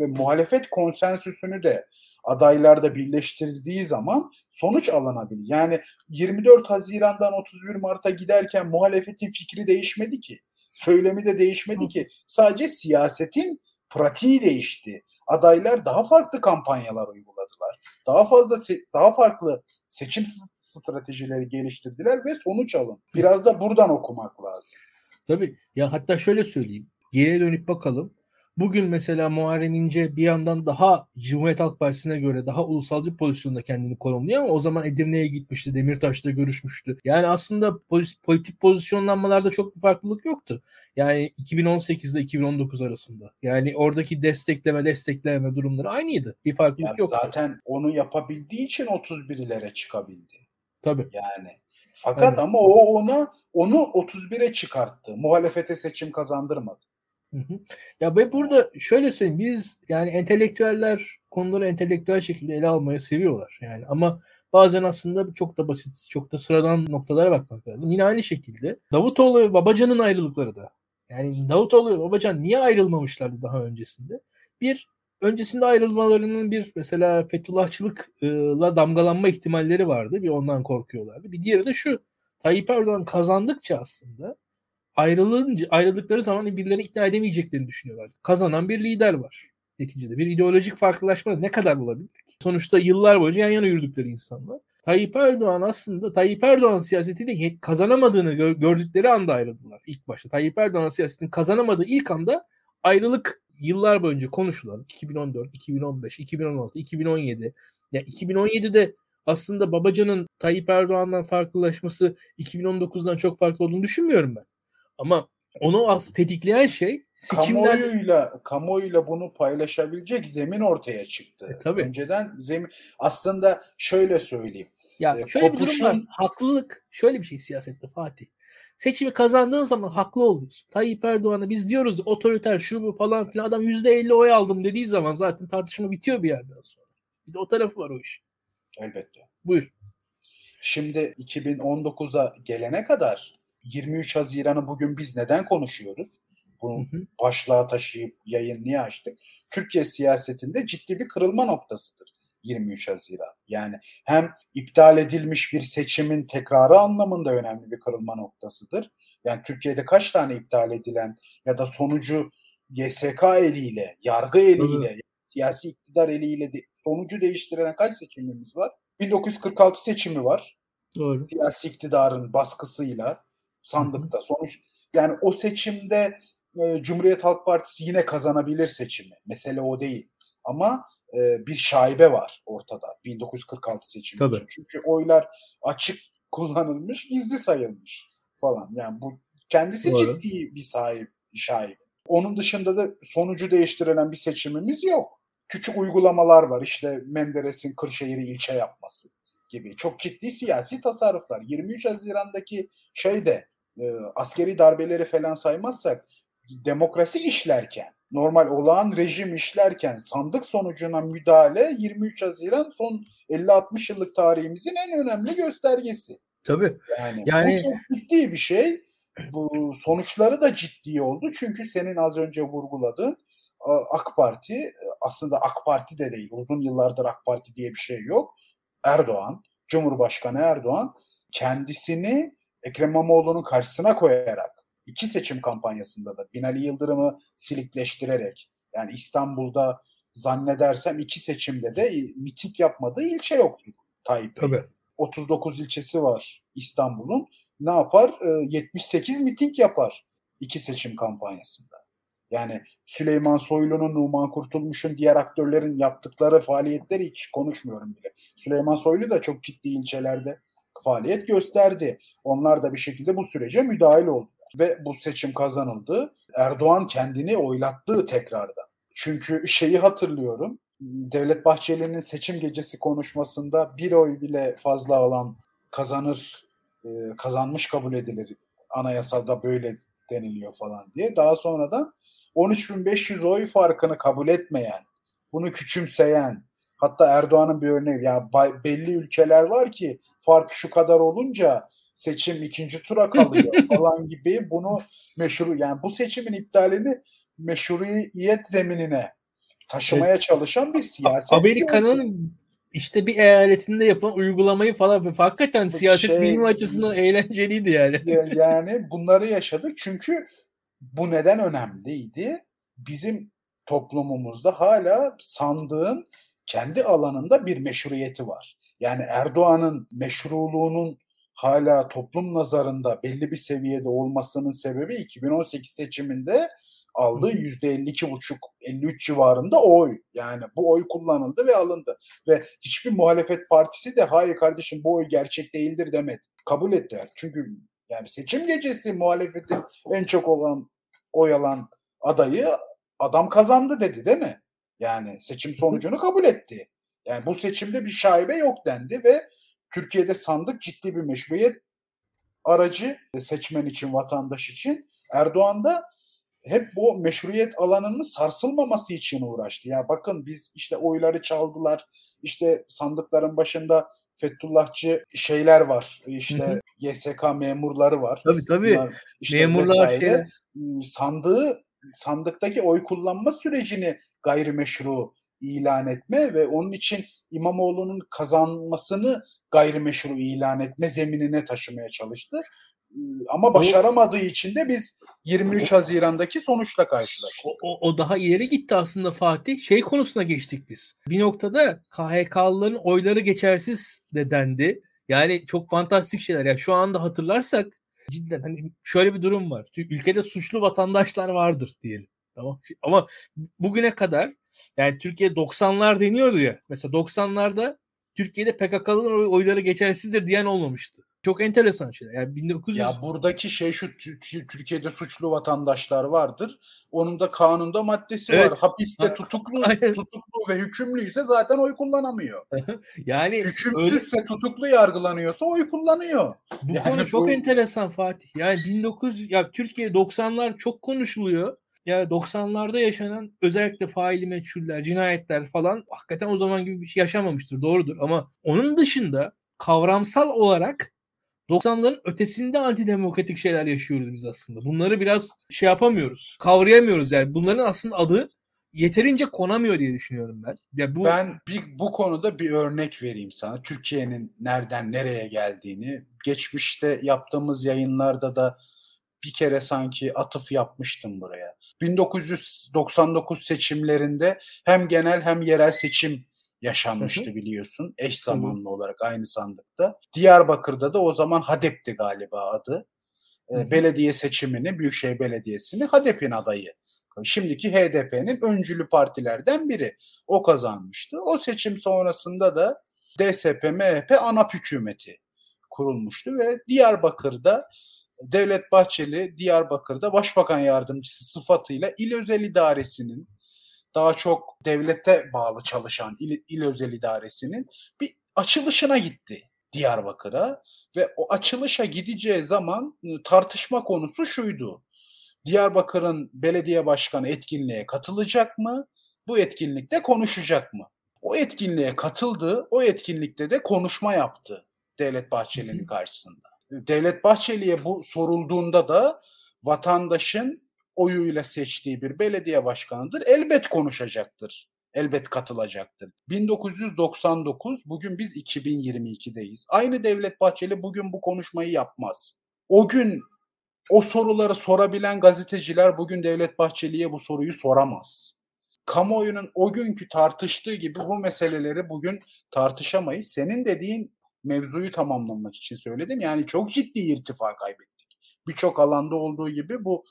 ve muhalefet konsensüsünü de adaylarda birleştirdiği zaman sonuç alınabilir. Yani 24 Haziran'dan 31 Mart'a giderken muhalefetin fikri değişmedi ki. Söylemi de değişmedi ki. Sadece siyasetin pratiği değişti. Adaylar daha farklı kampanyalar uyguladılar. Daha fazla daha farklı seçim stratejileri geliştirdiler ve sonuç alın. Biraz da buradan okumak lazım. Tabii. Ya hatta şöyle söyleyeyim. Geriye dönüp bakalım. Bugün mesela Muharrem İnce bir yandan daha Cumhuriyet Halk Partisi'ne göre daha ulusalcı pozisyonda kendini konumluyor ama o zaman Edirne'ye gitmişti, Demirtaş'ta görüşmüştü. Yani aslında politik pozisyonlanmalarda çok bir farklılık yoktu. Yani 2018 ile 2019 arasında. Yani oradaki destekleme, destekleme durumları aynıydı. Bir farklılık yani yoktu. Zaten onu yapabildiği için 31'lere çıkabildi. Tabii. Yani fakat Aynen. ama o ona onu 31'e çıkarttı. Muhalefete seçim kazandırmadı. Ya ve burada şöyle söyleyeyim biz yani entelektüeller konuları entelektüel şekilde ele almayı seviyorlar yani ama bazen aslında çok da basit çok da sıradan noktalara bakmak lazım. Yine aynı şekilde Davutoğlu ve Babacan'ın ayrılıkları da yani Davutoğlu ve Babacan niye ayrılmamışlardı daha öncesinde? Bir öncesinde ayrılmalarının bir mesela Fethullahçılıkla damgalanma ihtimalleri vardı. Bir ondan korkuyorlardı. Bir diğeri de şu Tayyip Erdoğan kazandıkça aslında ayrılınca ayrıldıkları zaman birilerini ikna edemeyeceklerini düşünüyorlar. Kazanan bir lider var neticede. Bir ideolojik farklılaşma ne kadar olabilir? Sonuçta yıllar boyunca yan yana yürüdükleri insanlar. Tayyip Erdoğan aslında Tayyip Erdoğan siyasetiyle kazanamadığını gördükleri anda ayrıldılar ilk başta. Tayyip Erdoğan siyasetini kazanamadığı ilk anda ayrılık yıllar boyunca konuşulan 2014, 2015, 2016, 2017 yani 2017'de aslında Babacan'ın Tayyip Erdoğan'dan farklılaşması 2019'dan çok farklı olduğunu düşünmüyorum ben. Ama onu aslında tetikleyen şey seçimler... kamuoyuyla kamuoyuyla bunu paylaşabilecek zemin ortaya çıktı. E, tabii. Önceden zemin aslında şöyle söyleyeyim. Ya e, şöyle kopuşun... bir durum var. Haklılık şöyle bir şey siyasette Fatih. seçimi kazandığın zaman haklı oluyorsun. Tayyip Erdoğan'a biz diyoruz otoriter şu bu falan filan adam %50 oy aldım dediği zaman zaten tartışma bitiyor bir yerden sonra. Bir de o tarafı var o iş. Elbette. Buyur. Şimdi 2019'a gelene kadar 23 Haziran'ı bugün biz neden konuşuyoruz? Bunu başlığa taşıyıp yayın niye açtık? Türkiye siyasetinde ciddi bir kırılma noktasıdır 23 Haziran. Yani hem iptal edilmiş bir seçimin tekrarı anlamında önemli bir kırılma noktasıdır. Yani Türkiye'de kaç tane iptal edilen ya da sonucu YSK eliyle, yargı eliyle, siyasi iktidar eliyle de- sonucu değiştiren kaç seçimimiz var? 1946 seçimi var Doğru. siyasi iktidarın baskısıyla sandıkta sonuç yani o seçimde e, Cumhuriyet Halk Partisi yine kazanabilir seçimi. Mesele o değil. Ama e, bir şaibe var ortada 1946 seçimi Tabii. için. Çünkü oylar açık kullanılmış, gizli sayılmış falan. Yani bu kendisi Doğru. ciddi bir sahip şaibe. Onun dışında da sonucu değiştirilen bir seçimimiz yok. Küçük uygulamalar var. İşte Menderes'in Kırşehir'i ilçe yapması gibi çok ciddi siyasi tasarruflar. 23 Haziran'daki şey de e, askeri darbeleri falan saymazsak demokrasi işlerken, normal olağan rejim işlerken sandık sonucuna müdahale 23 Haziran son 50-60 yıllık tarihimizin en önemli göstergesi. Tabii. Yani, Yani- bu çok ciddi bir şey. Bu sonuçları da ciddi oldu. Çünkü senin az önce vurguladığın AK Parti aslında AK Parti de değil. Uzun yıllardır AK Parti diye bir şey yok. Erdoğan, Cumhurbaşkanı Erdoğan kendisini Ekrem İmamoğlu'nun karşısına koyarak iki seçim kampanyasında da Binali Yıldırım'ı silikleştirerek yani İstanbul'da zannedersem iki seçimde de miting yapmadığı ilçe yoktu Tayyip Bey. Tabii. 39 ilçesi var İstanbul'un. Ne yapar? Ee, 78 miting yapar iki seçim kampanyasında. Yani Süleyman Soylu'nun, Numan Kurtulmuş'un, diğer aktörlerin yaptıkları faaliyetleri hiç konuşmuyorum bile. Süleyman Soylu da çok ciddi ilçelerde faaliyet gösterdi. Onlar da bir şekilde bu sürece müdahil oldular. Ve bu seçim kazanıldı. Erdoğan kendini oylattı tekrardan. Çünkü şeyi hatırlıyorum. Devlet Bahçeli'nin seçim gecesi konuşmasında bir oy bile fazla alan kazanır, e, kazanmış kabul edilir. Anayasalda böyle deniliyor falan diye. Daha sonradan 13.500 oy farkını kabul etmeyen, bunu küçümseyen, hatta Erdoğan'ın bir örneği, ya belli ülkeler var ki fark şu kadar olunca seçim ikinci tura kalıyor falan gibi bunu meşru yani bu seçimin iptalini meşruiyet zeminine taşımaya çalışan bir siyaset. Amerika'nın işte bir eyaletinde yapılan uygulamayı falan hakikaten siyaset Şey- bilimi açısından eğlenceliydi yani. Ya- yani bunları yaşadık çünkü bu neden önemliydi? Bizim toplumumuzda hala sandığın kendi alanında bir meşruiyeti var. Yani Erdoğan'ın meşruluğunun hala toplum nazarında belli bir seviyede olmasının sebebi 2018 seçiminde aldığı %52,5 53 civarında oy. Yani bu oy kullanıldı ve alındı. Ve hiçbir muhalefet partisi de hayır kardeşim bu oy gerçek değildir demedi. Kabul ettiler. Çünkü yani seçim gecesi muhalefetin en çok olan oy alan adayı adam kazandı dedi değil mi? Yani seçim sonucunu kabul etti. Yani bu seçimde bir şaibe yok dendi ve Türkiye'de sandık ciddi bir meşruiyet aracı seçmen için, vatandaş için. Erdoğan da hep bu meşruiyet alanının sarsılmaması için uğraştı. Ya bakın biz işte oyları çaldılar. İşte sandıkların başında Fethullahçı şeyler var. İşte Hı hı. YSK memurları var. Tabii tabii. Bunlar işte Memurlar şeyler. sandığı sandıktaki oy kullanma sürecini gayrimeşru ilan etme ve onun için İmamoğlu'nun kazanmasını gayrimeşru ilan etme zeminine taşımaya çalıştı. Ama başaramadığı için de biz 23 Haziran'daki sonuçla karşılaştık. O, o, o daha ileri gitti aslında Fatih. Şey konusuna geçtik biz. Bir noktada KHK'lıların oyları geçersiz de dendi. Yani çok fantastik şeyler. Yani şu anda hatırlarsak cidden hani şöyle bir durum var. Ülkede suçlu vatandaşlar vardır diyelim. Tamam. Ama bugüne kadar yani Türkiye 90'lar deniyordu ya. Mesela 90'larda Türkiye'de PKK'lıların oyları geçersizdir diyen olmamıştı. Çok enteresan şeyler. Yani 1900 Ya buradaki şey şu Türkiye'de suçlu vatandaşlar vardır. Onun da kanunda maddesi evet. var. Hapiste tutuklu tutuklu ve hükümlüyse zaten oy kullanamıyor. yani hükümsüzse öyle... tutuklu yargılanıyorsa oy kullanıyor. Bu yani konu çok bu... enteresan Fatih. Yani 1900 ya Türkiye 90'lar çok konuşuluyor. Ya 90'larda yaşanan özellikle faili meçhuller, cinayetler falan hakikaten o zaman gibi bir şey yaşamamıştır. Doğrudur ama onun dışında kavramsal olarak 90'ların ötesinde antidemokratik şeyler yaşıyoruz biz aslında. Bunları biraz şey yapamıyoruz. Kavrayamıyoruz yani. Bunların aslında adı yeterince konamıyor diye düşünüyorum ben. Ya bu Ben bir, bu konuda bir örnek vereyim sana. Türkiye'nin nereden nereye geldiğini. Geçmişte yaptığımız yayınlarda da bir kere sanki atıf yapmıştım buraya. 1999 seçimlerinde hem genel hem yerel seçim yaşanmıştı biliyorsun. Eş zamanlı olarak aynı sandıkta. Diyarbakır'da da o zaman HADEP'ti galiba adı. E, belediye seçimini, Büyükşehir Belediyesi'ni HADEP'in adayı. Şimdiki HDP'nin öncülü partilerden biri. O kazanmıştı. O seçim sonrasında da DSP, MHP ANAP hükümeti kurulmuştu ve Diyarbakır'da Devlet Bahçeli Diyarbakır'da Başbakan Yardımcısı sıfatıyla İl Özel İdaresi'nin daha çok devlete bağlı çalışan il, il özel idaresinin bir açılışına gitti Diyarbakır'a ve o açılışa gideceği zaman ıı, tartışma konusu şuydu. Diyarbakır'ın belediye başkanı etkinliğe katılacak mı? Bu etkinlikte konuşacak mı? O etkinliğe katıldı, o etkinlikte de konuşma yaptı Devlet Bahçeli'nin karşısında. Devlet Bahçeli'ye bu sorulduğunda da vatandaşın oyuyla seçtiği bir belediye başkanıdır. Elbet konuşacaktır. Elbet katılacaktır. 1999, bugün biz 2022'deyiz. Aynı Devlet Bahçeli bugün bu konuşmayı yapmaz. O gün o soruları sorabilen gazeteciler bugün Devlet Bahçeli'ye bu soruyu soramaz. Kamuoyunun o günkü tartıştığı gibi bu meseleleri bugün tartışamayız. Senin dediğin mevzuyu tamamlamak için söyledim. Yani çok ciddi irtifa kaybettik. Birçok alanda olduğu gibi bu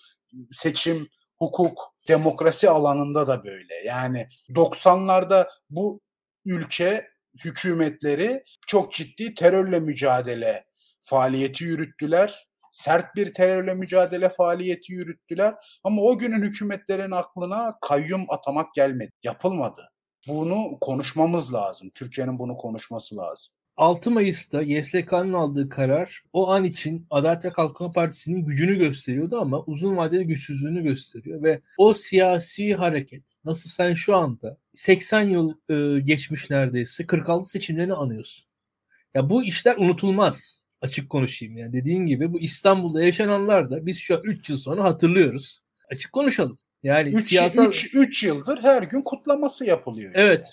seçim, hukuk, demokrasi alanında da böyle. Yani 90'larda bu ülke hükümetleri çok ciddi terörle mücadele faaliyeti yürüttüler. Sert bir terörle mücadele faaliyeti yürüttüler. Ama o günün hükümetlerin aklına kayyum atamak gelmedi. Yapılmadı. Bunu konuşmamız lazım. Türkiye'nin bunu konuşması lazım. 6 Mayıs'ta YSK'nın aldığı karar o an için Adalet ve Kalkınma Partisi'nin gücünü gösteriyordu ama uzun vadeli güçsüzlüğünü gösteriyor ve o siyasi hareket nasıl sen şu anda 80 yıl e, geçmiş neredeyse 46 seçimlerini anıyorsun. Ya bu işler unutulmaz. Açık konuşayım yani dediğin gibi bu İstanbul'da yaşananlar da biz şu an 3 yıl sonra hatırlıyoruz. Açık konuşalım. Yani 3 siyasal 3 yıldır her gün kutlaması yapılıyor. Işte. Evet.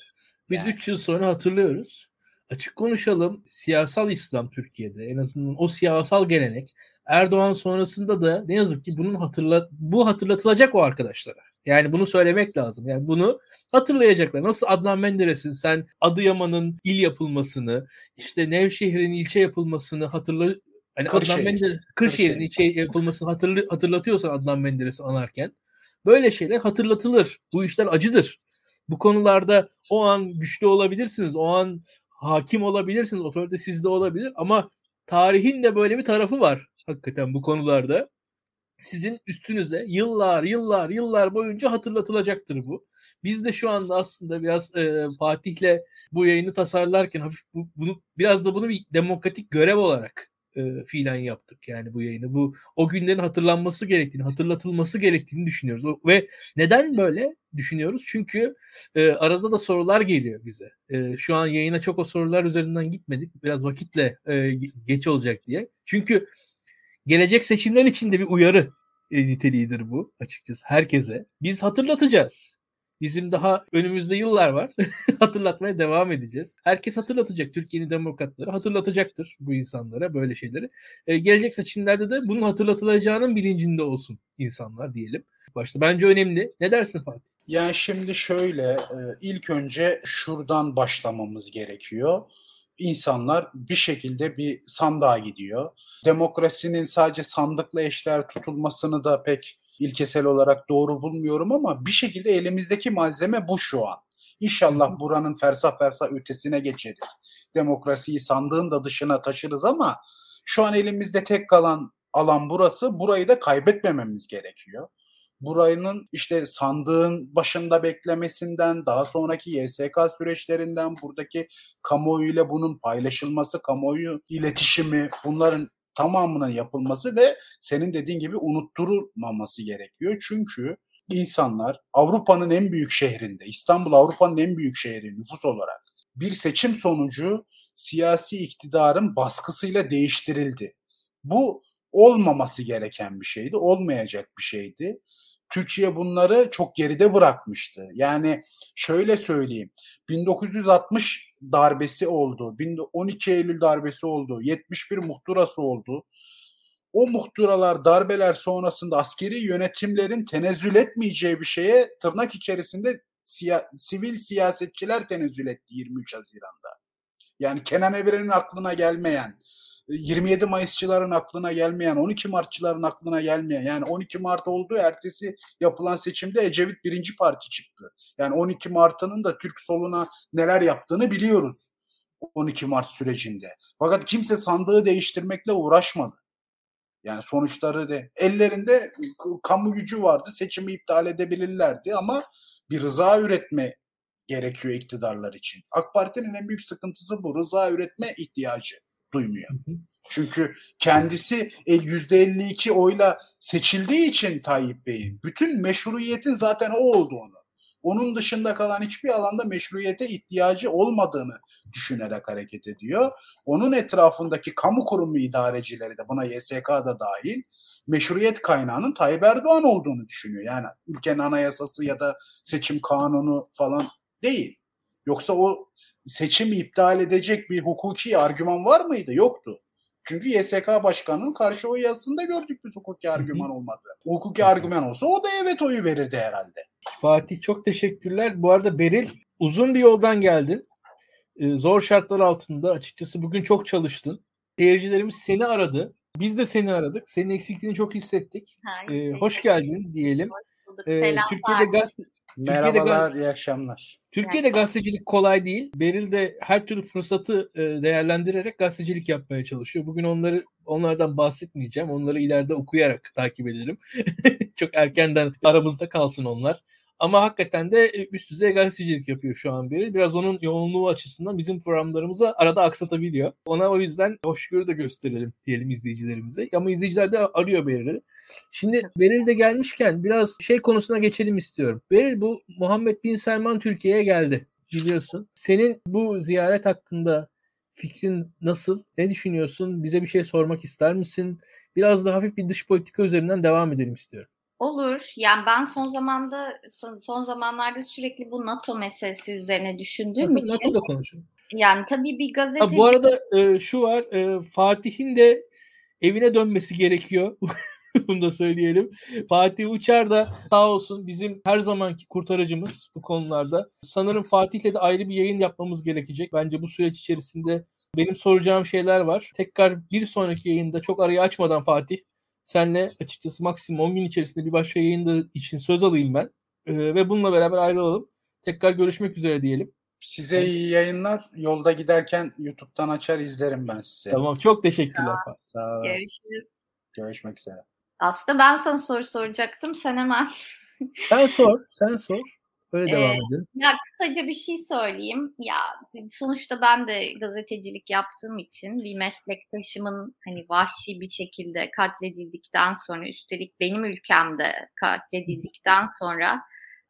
Biz 3 yani. yıl sonra hatırlıyoruz açık konuşalım siyasal İslam Türkiye'de en azından o siyasal gelenek Erdoğan sonrasında da ne yazık ki bunun hatırla bu hatırlatılacak o arkadaşlara. Yani bunu söylemek lazım. Yani bunu hatırlayacaklar. Nasıl Adnan Menderes'in sen Adıyaman'ın il yapılmasını, işte Nevşehir'in ilçe yapılmasını hatırla hani Kırşehir. Adnan Menderes Kırşehir'in ilçe yapılmasını hatırlı, hatırlatıyorsan Adnan Menderes'i anarken böyle şeyler hatırlatılır. Bu işler acıdır. Bu konularda o an güçlü olabilirsiniz. O an hakim olabilirsiniz. Otorite sizde olabilir ama tarihin de böyle bir tarafı var hakikaten bu konularda. Sizin üstünüze yıllar yıllar yıllar boyunca hatırlatılacaktır bu. Biz de şu anda aslında biraz e, Fatih'le bu yayını tasarlarken hafif bu, bunu biraz da bunu bir demokratik görev olarak e, fiilen yaptık yani bu yayını. Bu o günlerin hatırlanması gerektiğini, hatırlatılması gerektiğini düşünüyoruz. O, ve neden böyle düşünüyoruz? Çünkü e, arada da sorular geliyor bize. E, şu an yayına çok o sorular üzerinden gitmedik. Biraz vakitle e, geç olacak diye. Çünkü gelecek seçimler için de bir uyarı e, niteliğidir bu açıkçası herkese. Biz hatırlatacağız. Bizim daha önümüzde yıllar var. Hatırlatmaya devam edeceğiz. Herkes hatırlatacak. Türkiye'nin demokratları hatırlatacaktır bu insanlara böyle şeyleri. Ee, gelecek seçimlerde de bunun hatırlatılacağının bilincinde olsun insanlar diyelim. Başta bence önemli. Ne dersin Fatih? Yani şimdi şöyle e, ilk önce şuradan başlamamız gerekiyor. İnsanlar bir şekilde bir sandığa gidiyor. Demokrasinin sadece sandıkla eşler tutulmasını da pek ilkesel olarak doğru bulmuyorum ama bir şekilde elimizdeki malzeme bu şu an. İnşallah buranın fersah fersah ötesine geçeriz. Demokrasiyi sandığın da dışına taşırız ama Şu an elimizde tek kalan alan burası. Burayı da kaybetmememiz gerekiyor. Burayının işte sandığın başında beklemesinden, daha sonraki YSK süreçlerinden, buradaki kamuoyu ile bunun paylaşılması, kamuoyu iletişimi, bunların tamamının yapılması ve senin dediğin gibi unutturulmaması gerekiyor. Çünkü insanlar Avrupa'nın en büyük şehrinde, İstanbul Avrupa'nın en büyük şehri nüfus olarak bir seçim sonucu siyasi iktidarın baskısıyla değiştirildi. Bu olmaması gereken bir şeydi, olmayacak bir şeydi. Türkiye bunları çok geride bırakmıştı. Yani şöyle söyleyeyim. 1960 darbesi oldu. 12 Eylül darbesi oldu. 71 muhtırası oldu. O muhtıralar, darbeler sonrasında askeri yönetimlerin tenezzül etmeyeceği bir şeye tırnak içerisinde siya, sivil siyasetçiler tenezzül etti 23 Haziran'da. Yani Kenan Evren'in aklına gelmeyen, 27 Mayısçıların aklına gelmeyen, 12 Martçıların aklına gelmeyen yani 12 Mart olduğu ertesi yapılan seçimde Ecevit birinci parti çıktı. Yani 12 Mart'ının da Türk soluna neler yaptığını biliyoruz 12 Mart sürecinde. Fakat kimse sandığı değiştirmekle uğraşmadı. Yani sonuçları da ellerinde kamu gücü vardı. Seçimi iptal edebilirlerdi ama bir rıza üretme gerekiyor iktidarlar için. AK Parti'nin en büyük sıkıntısı bu. Rıza üretme ihtiyacı duymuyor. Çünkü kendisi %52 oyla seçildiği için Tayyip Bey'in bütün meşruiyetin zaten o olduğunu, onun dışında kalan hiçbir alanda meşruiyete ihtiyacı olmadığını düşünerek hareket ediyor. Onun etrafındaki kamu kurumu idarecileri de buna YSK da dahil meşruiyet kaynağının Tayyip Erdoğan olduğunu düşünüyor. Yani ülkenin anayasası ya da seçim kanunu falan değil. Yoksa o seçimi iptal edecek bir hukuki argüman var mıydı? Yoktu. Çünkü YSK Başkanı'nın karşı oy yazısında gördük biz hukuki argüman olmadı. Hukuki argüman olsa o da evet oyu verirdi herhalde. Fatih çok teşekkürler. Bu arada Beril uzun bir yoldan geldin. Ee, zor şartlar altında açıkçası bugün çok çalıştın. Seyircilerimiz seni aradı. Biz de seni aradık. Senin eksikliğini çok hissettik. Ee, hoş geldin diyelim. Hoş ee, Türkiye'de gaz Merhabalar, iyi akşamlar. Türkiye'de gazetecilik kolay değil. Beril de her türlü fırsatı e, değerlendirerek gazetecilik yapmaya çalışıyor. Bugün onları onlardan bahsetmeyeceğim. Onları ileride okuyarak takip ederim. Çok erkenden aramızda kalsın onlar. Ama hakikaten de e, üst düzey gazetecilik yapıyor şu an beri. Biraz onun yoğunluğu açısından bizim programlarımızı arada aksatabiliyor. Ona o yüzden hoşgörü de gösterelim diyelim izleyicilerimize. Ama izleyiciler de arıyor Beril'i. Şimdi Beril de gelmişken biraz şey konusuna geçelim istiyorum. Beril bu Muhammed Bin Selman Türkiye'ye geldi biliyorsun. Senin bu ziyaret hakkında fikrin nasıl? Ne düşünüyorsun? Bize bir şey sormak ister misin? Biraz da hafif bir dış politika üzerinden devam edelim istiyorum. Olur. Yani ben son zamanda son, zamanlarda sürekli bu NATO meselesi üzerine düşündüğüm NATO, için. NATO'da konuşalım. Yani tabii bir gazeteci... Ha, bu arada e, şu var. E, Fatih'in de evine dönmesi gerekiyor. Bunu da söyleyelim. Fatih Uçar da sağ olsun bizim her zamanki kurtarıcımız bu konularda. Sanırım Fatih'le de ayrı bir yayın yapmamız gerekecek. Bence bu süreç içerisinde benim soracağım şeyler var. Tekrar bir sonraki yayında çok arayı açmadan Fatih senle açıkçası maksimum 10 gün içerisinde bir başka yayında için söz alayım ben. Ee, ve bununla beraber ayrılalım. Tekrar görüşmek üzere diyelim. Size iyi yayınlar. Yolda giderken YouTube'dan açar izlerim ben size. Tamam. Çok teşekkürler. Sağ, Sağ Görüşürüz. Görüşmek üzere. Aslında ben sana soru soracaktım. Sen hemen sen sor. Sen sor. Böyle devam ee, edelim. Ya kısaca bir şey söyleyeyim. Ya sonuçta ben de gazetecilik yaptığım için bir meslektaşımın hani vahşi bir şekilde katledildikten sonra üstelik benim ülkemde katledildikten sonra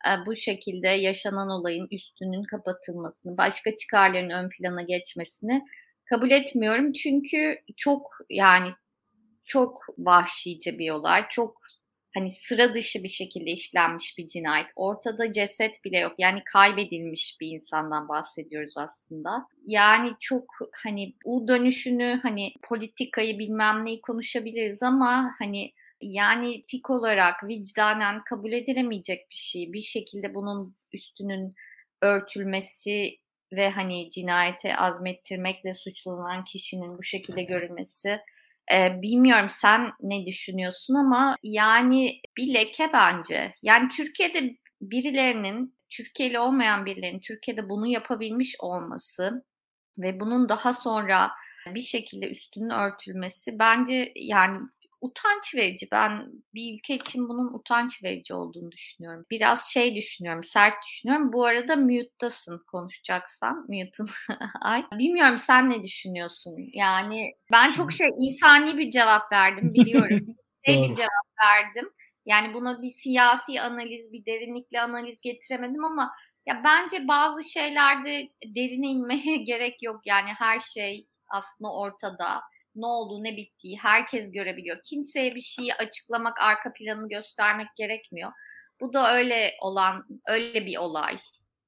e, bu şekilde yaşanan olayın üstünün kapatılmasını, başka çıkarların ön plana geçmesini kabul etmiyorum. Çünkü çok yani çok vahşice bir olay, çok hani sıra dışı bir şekilde işlenmiş bir cinayet. Ortada ceset bile yok. Yani kaybedilmiş bir insandan bahsediyoruz aslında. Yani çok hani bu dönüşünü hani politikayı bilmem neyi konuşabiliriz ama hani yani tik olarak vicdanen kabul edilemeyecek bir şey. Bir şekilde bunun üstünün örtülmesi ve hani cinayete azmettirmekle suçlanan kişinin bu şekilde görülmesi ee, bilmiyorum sen ne düşünüyorsun ama yani bir leke bence. Yani Türkiye'de birilerinin, Türkiye'li olmayan birilerinin Türkiye'de bunu yapabilmiş olması ve bunun daha sonra bir şekilde üstünün örtülmesi bence yani utanç verici. Ben bir ülke için bunun utanç verici olduğunu düşünüyorum. Biraz şey düşünüyorum, sert düşünüyorum. Bu arada mute'dasın konuşacaksan. Mute'un ay. Bilmiyorum sen ne düşünüyorsun? Yani ben çok şey insani bir cevap verdim biliyorum. şey bir cevap verdim. Yani buna bir siyasi analiz, bir derinlikli analiz getiremedim ama ya bence bazı şeylerde derine inmeye gerek yok. Yani her şey aslında ortada ne olduğu ne bittiği herkes görebiliyor. Kimseye bir şeyi açıklamak, arka planını göstermek gerekmiyor. Bu da öyle olan, öyle bir olay.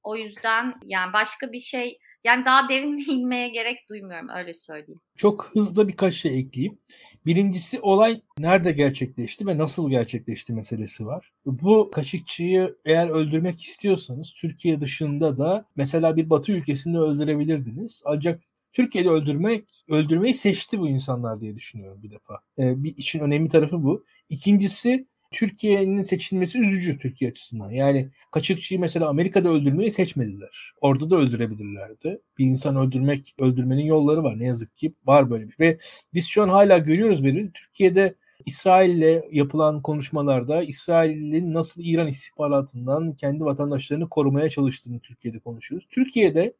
O yüzden yani başka bir şey yani daha derin inmeye gerek duymuyorum öyle söyleyeyim. Çok hızlı birkaç şey ekleyeyim. Birincisi olay nerede gerçekleşti ve nasıl gerçekleşti meselesi var. Bu Kaşıkçı'yı eğer öldürmek istiyorsanız Türkiye dışında da mesela bir Batı ülkesinde öldürebilirdiniz. Ancak Türkiye'de öldürmek öldürmeyi seçti bu insanlar diye düşünüyorum bir defa. Ee, bir için önemli tarafı bu. İkincisi Türkiye'nin seçilmesi üzücü Türkiye açısından. Yani Kaçıkçı'yı mesela Amerika'da öldürmeyi seçmediler. Orada da öldürebilirlerdi. Bir insan öldürmek, öldürmenin yolları var. Ne yazık ki var böyle bir. Ve biz şu an hala görüyoruz beni. Türkiye'de İsrail'le yapılan konuşmalarda İsrail'in nasıl İran istihbaratından kendi vatandaşlarını korumaya çalıştığını Türkiye'de konuşuyoruz. Türkiye'de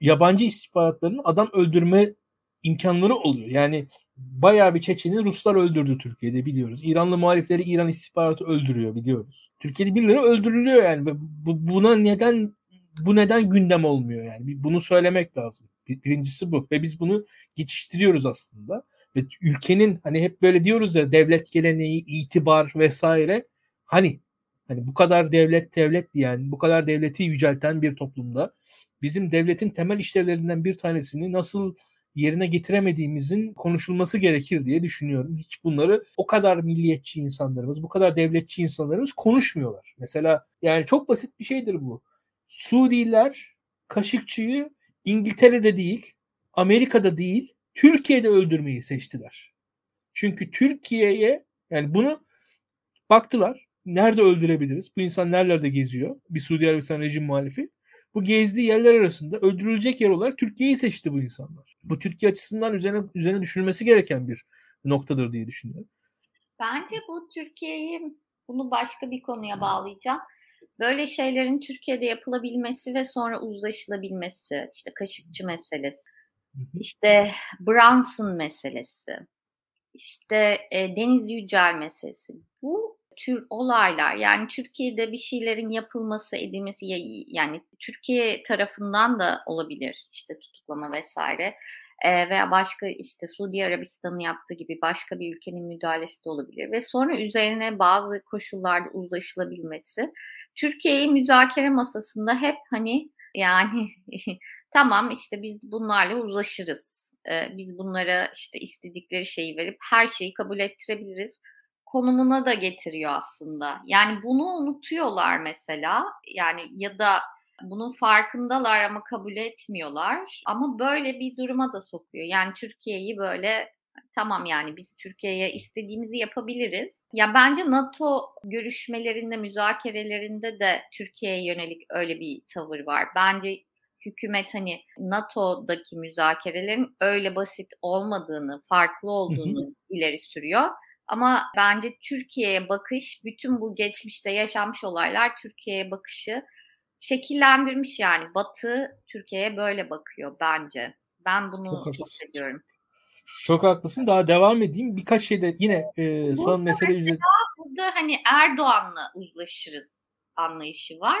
yabancı istihbaratların adam öldürme imkanları oluyor. Yani bayağı bir Çeçen'i Ruslar öldürdü Türkiye'de biliyoruz. İranlı muhalifleri İran istihbaratı öldürüyor biliyoruz. Türkiye'de birileri öldürülüyor yani. Bu, buna neden bu neden gündem olmuyor yani? Bunu söylemek lazım. Birincisi bu. Ve biz bunu geçiştiriyoruz aslında. Ve ülkenin hani hep böyle diyoruz ya devlet geleneği, itibar vesaire. Hani hani bu kadar devlet devlet diyen, bu kadar devleti yücelten bir toplumda bizim devletin temel işlevlerinden bir tanesini nasıl yerine getiremediğimizin konuşulması gerekir diye düşünüyorum. Hiç bunları o kadar milliyetçi insanlarımız, bu kadar devletçi insanlarımız konuşmuyorlar. Mesela yani çok basit bir şeydir bu. Suudiler Kaşıkçı'yı İngiltere'de değil, Amerika'da değil, Türkiye'de öldürmeyi seçtiler. Çünkü Türkiye'ye yani bunu baktılar. Nerede öldürebiliriz? Bu insan nerelerde geziyor? Bir Suudi Arabistan rejim muhalifi bu gezdiği yerler arasında öldürülecek yer olarak Türkiye'yi seçti bu insanlar. Bu Türkiye açısından üzerine üzerine düşünülmesi gereken bir noktadır diye düşünüyorum. Bence bu Türkiye'yi bunu başka bir konuya bağlayacağım. Böyle şeylerin Türkiye'de yapılabilmesi ve sonra uzlaşılabilmesi, işte Kaşıkçı meselesi, işte Brunson meselesi, işte e, Deniz Yücel meselesi. Bu tür olaylar yani Türkiye'de bir şeylerin yapılması edilmesi yani Türkiye tarafından da olabilir işte tutuklama vesaire. E, veya başka işte Suudi Arabistan'ın yaptığı gibi başka bir ülkenin müdahalesi de olabilir. Ve sonra üzerine bazı koşullarda uzlaşılabilmesi. Türkiye'yi müzakere masasında hep hani yani tamam işte biz bunlarla uzlaşırız. Biz bunlara işte istedikleri şeyi verip her şeyi kabul ettirebiliriz konumuna da getiriyor aslında. Yani bunu unutuyorlar mesela. Yani ya da bunun farkındalar ama kabul etmiyorlar. Ama böyle bir duruma da sokuyor. Yani Türkiye'yi böyle tamam yani biz Türkiye'ye istediğimizi yapabiliriz. Ya bence NATO görüşmelerinde, müzakerelerinde de Türkiye'ye yönelik öyle bir tavır var. Bence hükümet hani NATO'daki müzakerelerin öyle basit olmadığını, farklı olduğunu hı hı. ileri sürüyor. Ama bence Türkiye'ye bakış, bütün bu geçmişte yaşanmış olaylar Türkiye'ye bakışı şekillendirmiş yani. Batı Türkiye'ye böyle bakıyor bence. Ben bunu hissediyorum. Çok haklısın. Daha devam edeyim. Birkaç şeyde yine e, son mesele üzerinde. Burada hani Erdoğan'la uzlaşırız anlayışı var.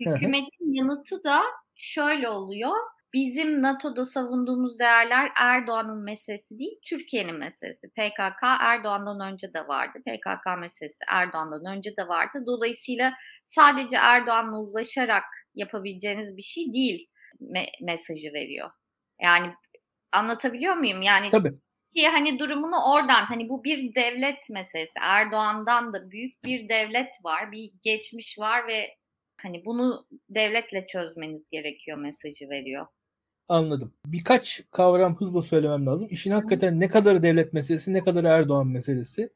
Hükümetin yanıtı da şöyle oluyor. Bizim NATO'da savunduğumuz değerler Erdoğan'ın meselesi değil, Türkiye'nin meselesi. PKK Erdoğan'dan önce de vardı. PKK meselesi Erdoğan'dan önce de vardı. Dolayısıyla sadece Erdoğan'la uzlaşarak yapabileceğiniz bir şey değil me- mesajı veriyor. Yani anlatabiliyor muyum? Yani Tabii. Ki hani durumunu oradan hani bu bir devlet meselesi. Erdoğan'dan da büyük bir devlet var, bir geçmiş var ve hani bunu devletle çözmeniz gerekiyor mesajı veriyor. Anladım. Birkaç kavram hızla söylemem lazım. İşin hakikaten ne kadar devlet meselesi ne kadar Erdoğan meselesi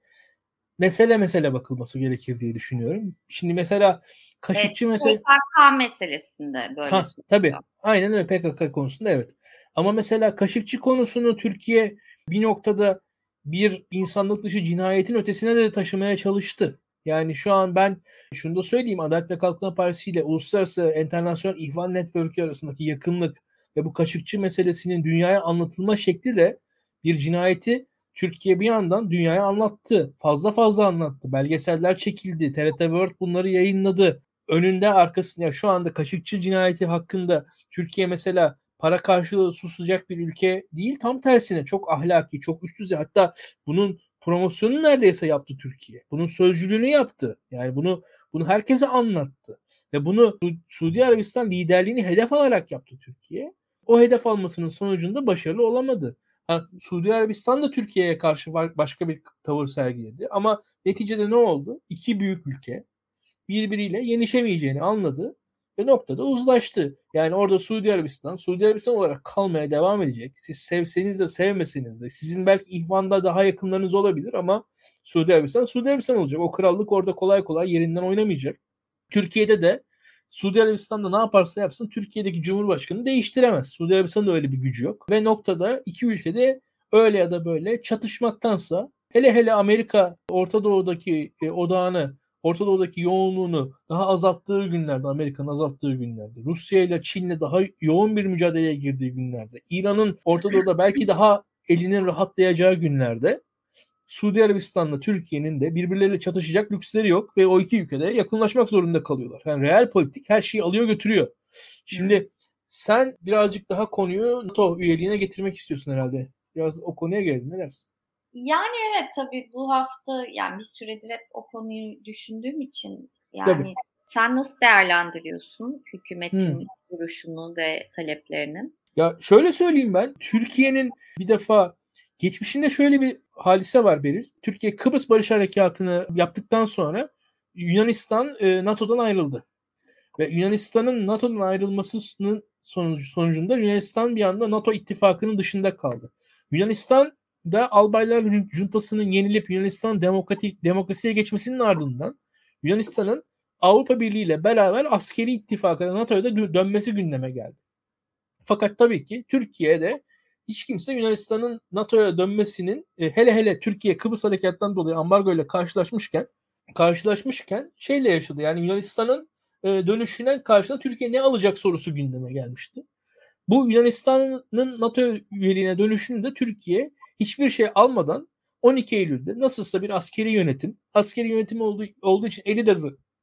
mesele mesele bakılması gerekir diye düşünüyorum. Şimdi mesela Kaşıkçı evet, mesele... PKK meselesinde böyle ha, Tabii aynen öyle PKK konusunda evet. Ama mesela Kaşıkçı konusunu Türkiye bir noktada bir insanlık dışı cinayetin ötesine de taşımaya çalıştı. Yani şu an ben şunu da söyleyeyim Adalet ve Kalkınma Partisi ile Uluslararası Enternasyonel İhvan Network'ü arasındaki yakınlık ve bu Kaşıkçı meselesinin dünyaya anlatılma şekli de bir cinayeti Türkiye bir yandan dünyaya anlattı. Fazla fazla anlattı. Belgeseller çekildi. TRT World bunları yayınladı. Önünde arkasında şu anda Kaşıkçı cinayeti hakkında Türkiye mesela para karşılığı susacak bir ülke değil. Tam tersine çok ahlaki, çok üst düzey. Hatta bunun promosyonu neredeyse yaptı Türkiye. Bunun sözcülüğünü yaptı. Yani bunu bunu herkese anlattı. Ve bunu Suudi Arabistan liderliğini hedef alarak yaptı Türkiye. O hedef almasının sonucunda başarılı olamadı. Ha, Suudi Arabistan da Türkiye'ye karşı başka bir tavır sergiledi. Ama neticede ne oldu? İki büyük ülke birbiriyle yenişemeyeceğini anladı ve noktada uzlaştı. Yani orada Suudi Arabistan, Suudi Arabistan olarak kalmaya devam edecek. Siz sevseniz de sevmeseniz de sizin belki ihvanda daha yakınlarınız olabilir ama Suudi Arabistan Suudi Arabistan olacak. O krallık orada kolay kolay yerinden oynamayacak. Türkiye'de de Suudi Arabistan'da ne yaparsa yapsın Türkiye'deki Cumhurbaşkanı değiştiremez. Suudi Arabistan'da öyle bir gücü yok. Ve noktada iki ülkede öyle ya da böyle çatışmaktansa hele hele Amerika Orta Doğu'daki e, odağını Orta Doğu'daki yoğunluğunu daha azalttığı günlerde, Amerika'nın azalttığı günlerde, Rusya ile Çin'le daha yoğun bir mücadeleye girdiği günlerde, İran'ın Orta Doğu'da belki daha elinin rahatlayacağı günlerde Suudi Arabistan'la Türkiye'nin de birbirleriyle çatışacak lüksleri yok ve o iki ülkede yakınlaşmak zorunda kalıyorlar. Yani real politik her şeyi alıyor götürüyor. Şimdi sen birazcık daha konuyu NATO üyeliğine getirmek istiyorsun herhalde. Biraz o konuya gelelim. Ne dersin? Yani evet tabii bu hafta yani bir süredir hep o konuyu düşündüğüm için yani Tabii. sen nasıl değerlendiriyorsun hükümetin Hmm. duruşunu ve taleplerini? Ya şöyle söyleyeyim ben. Türkiye'nin bir defa geçmişinde şöyle bir hadise var Beril. Türkiye Kıbrıs Barış Harekatı'nı yaptıktan sonra Yunanistan e, NATO'dan ayrıldı. Ve Yunanistan'ın NATO'dan ayrılmasının sonucu, sonucunda Yunanistan bir anda NATO ittifakının dışında kaldı. Yunanistan da albaylar juntasının yenilip Yunanistan demokratik demokrasiye geçmesinin ardından Yunanistan'ın Avrupa Birliği ile beraber askeri ittifaka NATO'ya da dönmesi gündeme geldi. Fakat tabii ki Türkiye'de hiç kimse Yunanistan'ın NATO'ya dönmesinin e, hele hele Türkiye Kıbrıs Harekat'tan dolayı ambargo ile karşılaşmışken karşılaşmışken şeyle yaşadı. Yani Yunanistan'ın e, dönüşüne karşına Türkiye ne alacak sorusu gündeme gelmişti. Bu Yunanistan'ın NATO üyeliğine dönüşünde Türkiye hiçbir şey almadan 12 Eylül'de nasılsa bir askeri yönetim, askeri yönetim olduğu, olduğu için eli de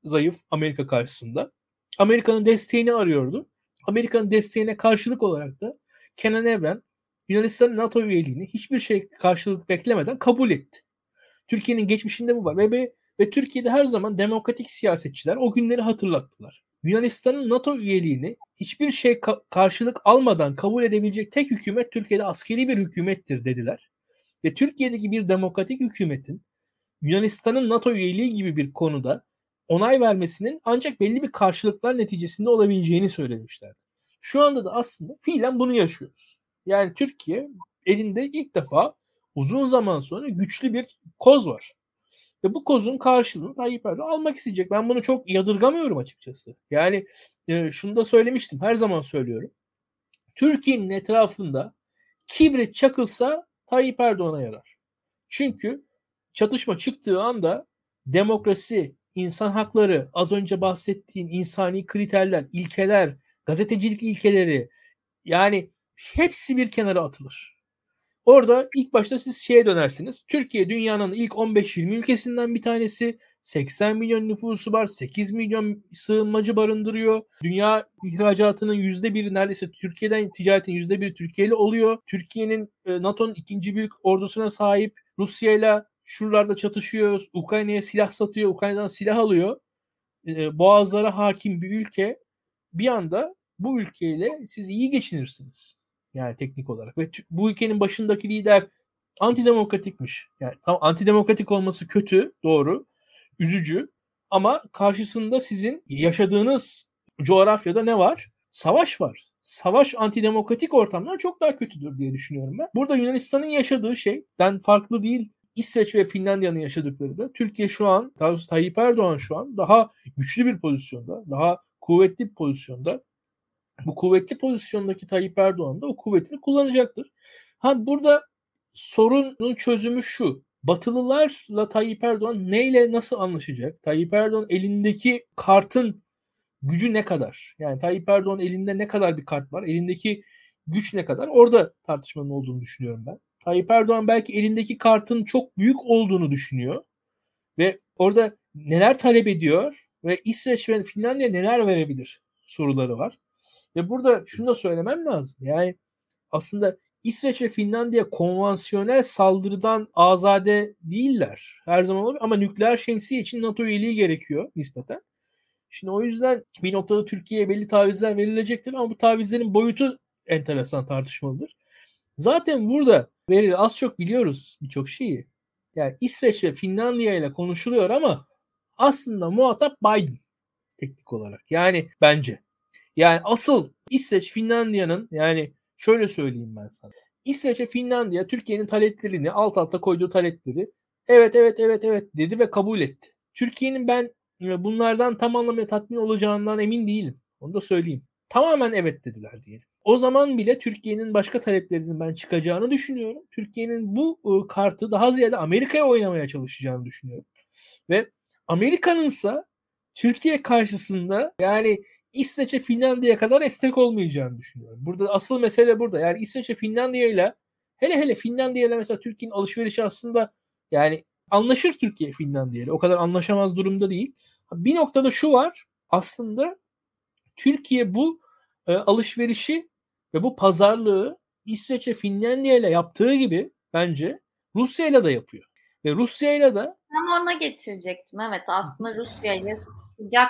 zayıf Amerika karşısında. Amerika'nın desteğini arıyordu. Amerika'nın desteğine karşılık olarak da Kenan Evren Yunanistan'ın NATO üyeliğini hiçbir şey karşılık beklemeden kabul etti. Türkiye'nin geçmişinde bu var ve, ve Türkiye'de her zaman demokratik siyasetçiler o günleri hatırlattılar. Yunanistan'ın NATO üyeliğini hiçbir şey ka- karşılık almadan kabul edebilecek tek hükümet Türkiye'de askeri bir hükümettir dediler. Ve Türkiye'deki bir demokratik hükümetin Yunanistan'ın NATO üyeliği gibi bir konuda onay vermesinin ancak belli bir karşılıklar neticesinde olabileceğini söylemişler. Şu anda da aslında fiilen bunu yaşıyoruz. Yani Türkiye elinde ilk defa uzun zaman sonra güçlü bir koz var. Ve bu kozun karşılığını Tayyip Erdoğan almak isteyecek. Ben bunu çok yadırgamıyorum açıkçası. Yani e, şunu da söylemiştim. Her zaman söylüyorum. Türkiye'nin etrafında kibrit çakılsa Tayyip Erdoğan'a yarar. Çünkü çatışma çıktığı anda demokrasi, insan hakları, az önce bahsettiğin insani kriterler, ilkeler, gazetecilik ilkeleri yani hepsi bir kenara atılır. Orada ilk başta siz şeye dönersiniz. Türkiye dünyanın ilk 15-20 ülkesinden bir tanesi. 80 milyon nüfusu var. 8 milyon sığınmacı barındırıyor. Dünya ihracatının %1'i neredeyse Türkiye'den ticaretin %1'i Türkiye'li oluyor. Türkiye'nin NATO'nun ikinci büyük ordusuna sahip. Rusya ile şuralarda çatışıyor. Ukrayna'ya silah satıyor. Ukrayna'dan silah alıyor. Boğazlara hakim bir ülke. Bir anda bu ülkeyle siz iyi geçinirsiniz. Yani teknik olarak. Ve bu ülkenin başındaki lider antidemokratikmiş. Yani tam antidemokratik olması kötü, doğru, üzücü. Ama karşısında sizin yaşadığınız coğrafyada ne var? Savaş var. Savaş antidemokratik ortamdan çok daha kötüdür diye düşünüyorum ben. Burada Yunanistan'ın yaşadığı şeyden farklı değil. İsveç ve Finlandiya'nın yaşadıkları da Türkiye şu an, daha Tayyip Erdoğan şu an daha güçlü bir pozisyonda, daha kuvvetli bir pozisyonda bu kuvvetli pozisyondaki Tayyip Erdoğan da o kuvvetini kullanacaktır. Ha burada sorunun çözümü şu. Batılılarla Tayyip Erdoğan neyle nasıl anlaşacak? Tayyip Erdoğan elindeki kartın gücü ne kadar? Yani Tayyip Erdoğan elinde ne kadar bir kart var? Elindeki güç ne kadar? Orada tartışmanın olduğunu düşünüyorum ben. Tayyip Erdoğan belki elindeki kartın çok büyük olduğunu düşünüyor. Ve orada neler talep ediyor ve İsveç ve Finlandiya neler verebilir soruları var. Ve burada şunu da söylemem lazım. Yani aslında İsveç ve Finlandiya konvansiyonel saldırıdan azade değiller. Her zaman olabilir ama nükleer şemsiye için NATO üyeliği gerekiyor nispeten. Şimdi o yüzden bir noktada Türkiye'ye belli tavizler verilecektir ama bu tavizlerin boyutu enteresan tartışmalıdır. Zaten burada verilir az çok biliyoruz birçok şeyi. Yani İsveç ve Finlandiya ile konuşuluyor ama aslında muhatap Biden teknik olarak. Yani bence. Yani asıl İsveç Finlandiya'nın yani şöyle söyleyeyim ben sana. İsveç ve Finlandiya Türkiye'nin taleplerini alt alta koyduğu talepleri evet evet evet evet dedi ve kabul etti. Türkiye'nin ben bunlardan tam anlamıyla tatmin olacağından emin değilim. Onu da söyleyeyim. Tamamen evet dediler diyelim. O zaman bile Türkiye'nin başka taleplerinin ben çıkacağını düşünüyorum. Türkiye'nin bu ıı, kartı daha ziyade Amerika'ya oynamaya çalışacağını düşünüyorum. Ve Amerika'nınsa Türkiye karşısında yani İsveç'e Finlandiya kadar esnek olmayacağını düşünüyorum. Burada asıl mesele burada. Yani İsveç'e Finlandiya ile hele hele Finlandiya ile mesela Türkiye'nin alışverişi aslında yani anlaşır Türkiye Finlandiya ile. O kadar anlaşamaz durumda değil. Bir noktada şu var. Aslında Türkiye bu e, alışverişi ve bu pazarlığı İsveç'e Finlandiya ile yaptığı gibi bence Rusya ile de yapıyor. Ve Rusya ile de ben ona getirecektim. Evet aslında Rusya ile sıcak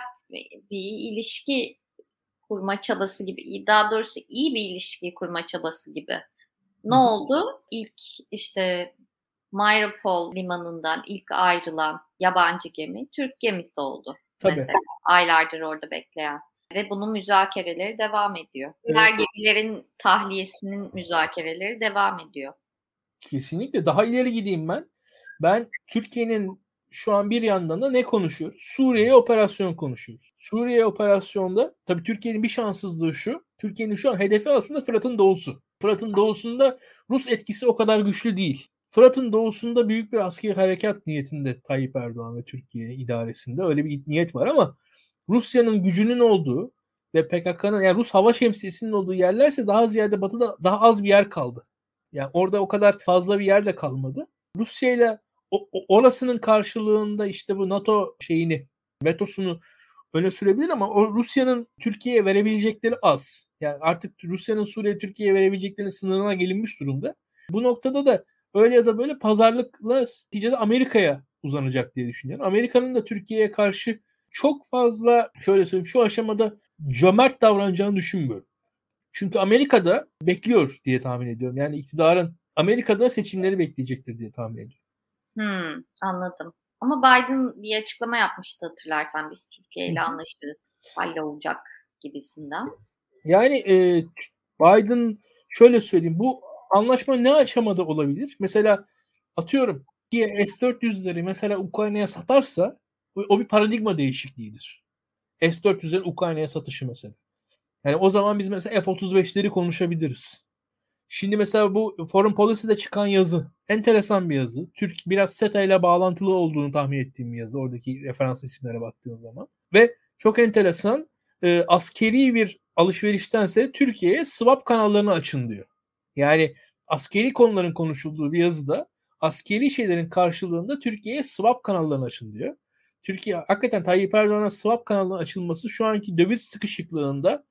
bir ilişki kurma çabası gibi, daha doğrusu iyi bir ilişki kurma çabası gibi. Ne Hı. oldu? İlk işte Mariupol limanından ilk ayrılan yabancı gemi Türk gemisi oldu. Tabii. Mesela aylardır orada bekleyen ve bunun müzakereleri devam ediyor. Evet. Her gemilerin tahliyesinin müzakereleri devam ediyor. Kesinlikle. Daha ileri gideyim ben. Ben Türkiye'nin şu an bir yandan da ne konuşuyoruz? Suriye operasyon konuşuyoruz. Suriye operasyonda tabii Türkiye'nin bir şanssızlığı şu. Türkiye'nin şu an hedefi aslında Fırat'ın doğusu. Fırat'ın doğusunda Rus etkisi o kadar güçlü değil. Fırat'ın doğusunda büyük bir askeri harekat niyetinde Tayyip Erdoğan ve Türkiye idaresinde öyle bir niyet var ama Rusya'nın gücünün olduğu ve PKK'nın yani Rus hava şemsiyesinin olduğu yerlerse daha ziyade batıda daha az bir yer kaldı. Yani orada o kadar fazla bir yer de kalmadı. Rusya ile orasının karşılığında işte bu NATO şeyini vetosunu öne sürebilir ama o Rusya'nın Türkiye'ye verebilecekleri az. Yani artık Rusya'nın Suriye Türkiye'ye verebileceklerinin sınırına gelinmiş durumda. Bu noktada da öyle ya da böyle pazarlıkla neticede Amerika'ya uzanacak diye düşünüyorum. Amerika'nın da Türkiye'ye karşı çok fazla şöyle söyleyeyim şu aşamada cömert davranacağını düşünmüyorum. Çünkü Amerika'da bekliyor diye tahmin ediyorum. Yani iktidarın Amerika'da seçimleri bekleyecektir diye tahmin ediyorum. Hmm, anladım. Ama Biden bir açıklama yapmıştı hatırlarsan biz Türkiye ile anlaşırız. olacak gibisinden. Yani e, Biden şöyle söyleyeyim bu anlaşma ne aşamada olabilir? Mesela atıyorum ki S-400'leri mesela Ukrayna'ya satarsa o bir paradigma değişikliğidir. S-400'lerin Ukrayna'ya satışı mesela. Yani o zaman biz mesela F-35'leri konuşabiliriz. Şimdi mesela bu Foreign Policy'de çıkan yazı enteresan bir yazı. Türk biraz SETA ile bağlantılı olduğunu tahmin ettiğim bir yazı. Oradaki referans isimlere baktığın zaman. Ve çok enteresan e, askeri bir alışveriştense Türkiye'ye swap kanallarını açın diyor. Yani askeri konuların konuşulduğu bir yazıda askeri şeylerin karşılığında Türkiye'ye swap kanallarını açın diyor. Türkiye hakikaten Tayyip Erdoğan'a swap kanalının açılması şu anki döviz sıkışıklığında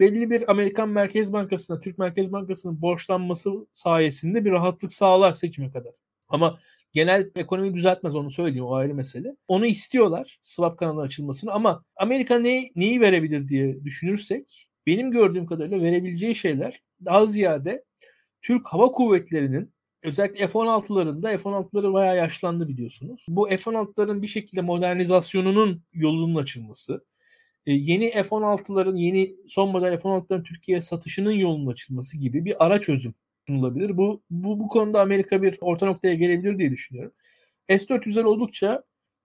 belli bir Amerikan Merkez Bankası'na, Türk Merkez Bankası'nın borçlanması sayesinde bir rahatlık sağlar seçime kadar. Ama genel ekonomi düzeltmez onu söyleyeyim o ayrı mesele. Onu istiyorlar swap kanalı açılmasını ama Amerika ne, neyi verebilir diye düşünürsek benim gördüğüm kadarıyla verebileceği şeyler daha ziyade Türk Hava Kuvvetleri'nin özellikle F-16'larında F-16'ları bayağı yaşlandı biliyorsunuz. Bu F-16'ların bir şekilde modernizasyonunun yolunun açılması, yeni F-16'ların, yeni son model F-16'ların Türkiye'ye satışının yolunun açılması gibi bir ara çözüm sunulabilir. Bu, bu, bu konuda Amerika bir orta noktaya gelebilir diye düşünüyorum. S-400'ler oldukça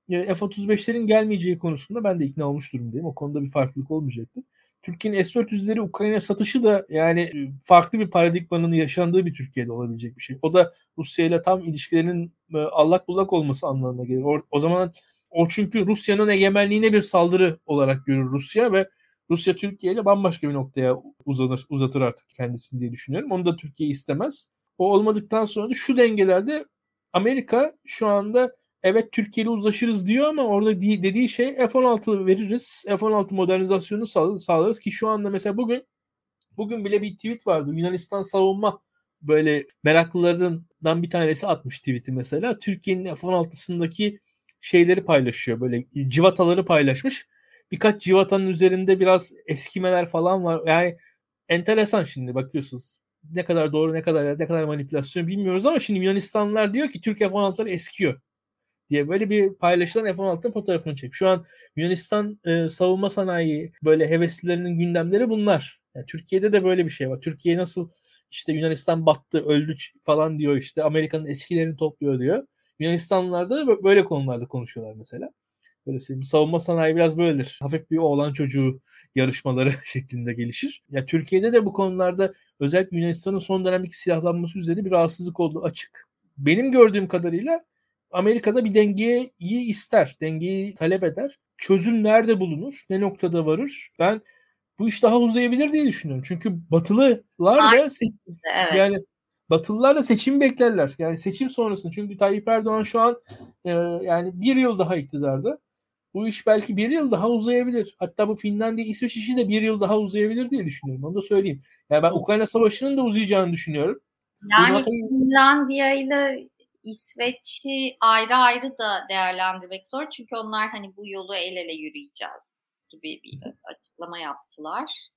e, F-35'lerin gelmeyeceği konusunda ben de ikna olmuş durumdayım. O konuda bir farklılık olmayacaktır. Türkiye'nin S-400'leri Ukrayna satışı da yani e, farklı bir paradigmanın yaşandığı bir Türkiye'de olabilecek bir şey. O da Rusya ile tam ilişkilerin e, allak bullak olması anlamına gelir. O, o zaman o çünkü Rusya'nın egemenliğine bir saldırı olarak görür Rusya ve Rusya Türkiye ile bambaşka bir noktaya uzanır, uzatır artık kendisini diye düşünüyorum. Onu da Türkiye istemez. O olmadıktan sonra da şu dengelerde Amerika şu anda evet Türkiye ile uzlaşırız diyor ama orada dediği şey F-16 veririz. F-16 modernizasyonu sağlarız ki şu anda mesela bugün bugün bile bir tweet vardı. Yunanistan savunma böyle meraklılarından bir tanesi atmış tweet'i mesela. Türkiye'nin F-16'sındaki şeyleri paylaşıyor. Böyle civataları paylaşmış. Birkaç civatanın üzerinde biraz eskimeler falan var. Yani enteresan şimdi bakıyorsunuz. Ne kadar doğru ne kadar ne kadar manipülasyon bilmiyoruz ama şimdi Yunanistanlılar diyor ki Türk F-16'ları eskiyor diye böyle bir paylaşılan F-16'ın fotoğrafını çek. Şu an Yunanistan e, savunma sanayi böyle heveslilerinin gündemleri bunlar. Yani Türkiye'de de böyle bir şey var. Türkiye nasıl işte Yunanistan battı, öldü falan diyor işte Amerika'nın eskilerini topluyor diyor. Yunanistanlılar da böyle konularda konuşuyorlar mesela. Böyle. Savunma sanayi biraz böyledir. Hafif bir oğlan çocuğu yarışmaları şeklinde gelişir. Ya Türkiye'de de bu konularda özellikle Yunanistan'ın son dönemdeki silahlanması üzerine bir rahatsızlık olduğu açık. Benim gördüğüm kadarıyla Amerika'da bir dengeyi ister, dengeyi talep eder. Çözüm nerede bulunur, ne noktada varır? Ben bu iş daha uzayabilir diye düşünüyorum. Çünkü Batılılar da evet. yani Batılılar da seçim beklerler. Yani seçim sonrasında. Çünkü Tayyip Erdoğan şu an e, yani bir yıl daha iktidarda. Bu iş belki bir yıl daha uzayabilir. Hatta bu Finlandiya İsveç işi de bir yıl daha uzayabilir diye düşünüyorum. Onu da söyleyeyim. Yani ben Ukrayna Savaşı'nın da uzayacağını düşünüyorum. Yani Finlandiya ile İsveç'i ayrı ayrı da değerlendirmek zor. Çünkü onlar hani bu yolu el ele yürüyeceğiz gibi bir açıklama yaptılar.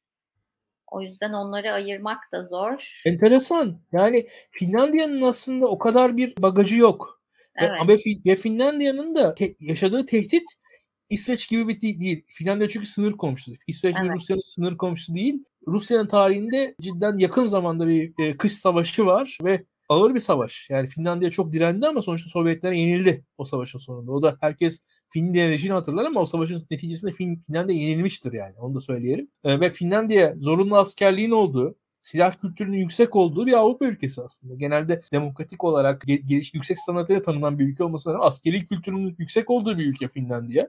O yüzden onları ayırmak da zor. Enteresan. Yani Finlandiya'nın aslında o kadar bir bagajı yok. Evet. Ama ya Finlandiya'nın da te- yaşadığı tehdit İsveç gibi bir değil. Finlandiya çünkü sınır komşusu. İsveç evet. Rusya'nın sınır komşusu değil. Rusya'nın tarihinde cidden yakın zamanda bir e, kış savaşı var ve ağır bir savaş. Yani Finlandiya çok direndi ama sonuçta Sovyetler yenildi o savaşın sonunda. O da herkes Finlandiya rejini hatırlar ama o savaşın neticesinde fin, Finlandiya yenilmiştir yani. Onu da söyleyelim. E, ve Finlandiya zorunlu askerliğin olduğu, silah kültürünün yüksek olduğu bir Avrupa ülkesi aslında. Genelde demokratik olarak geliş yüksek standartlara tanınan bir ülke olmasına rağmen askeri kültürünün yüksek olduğu bir ülke Finlandiya.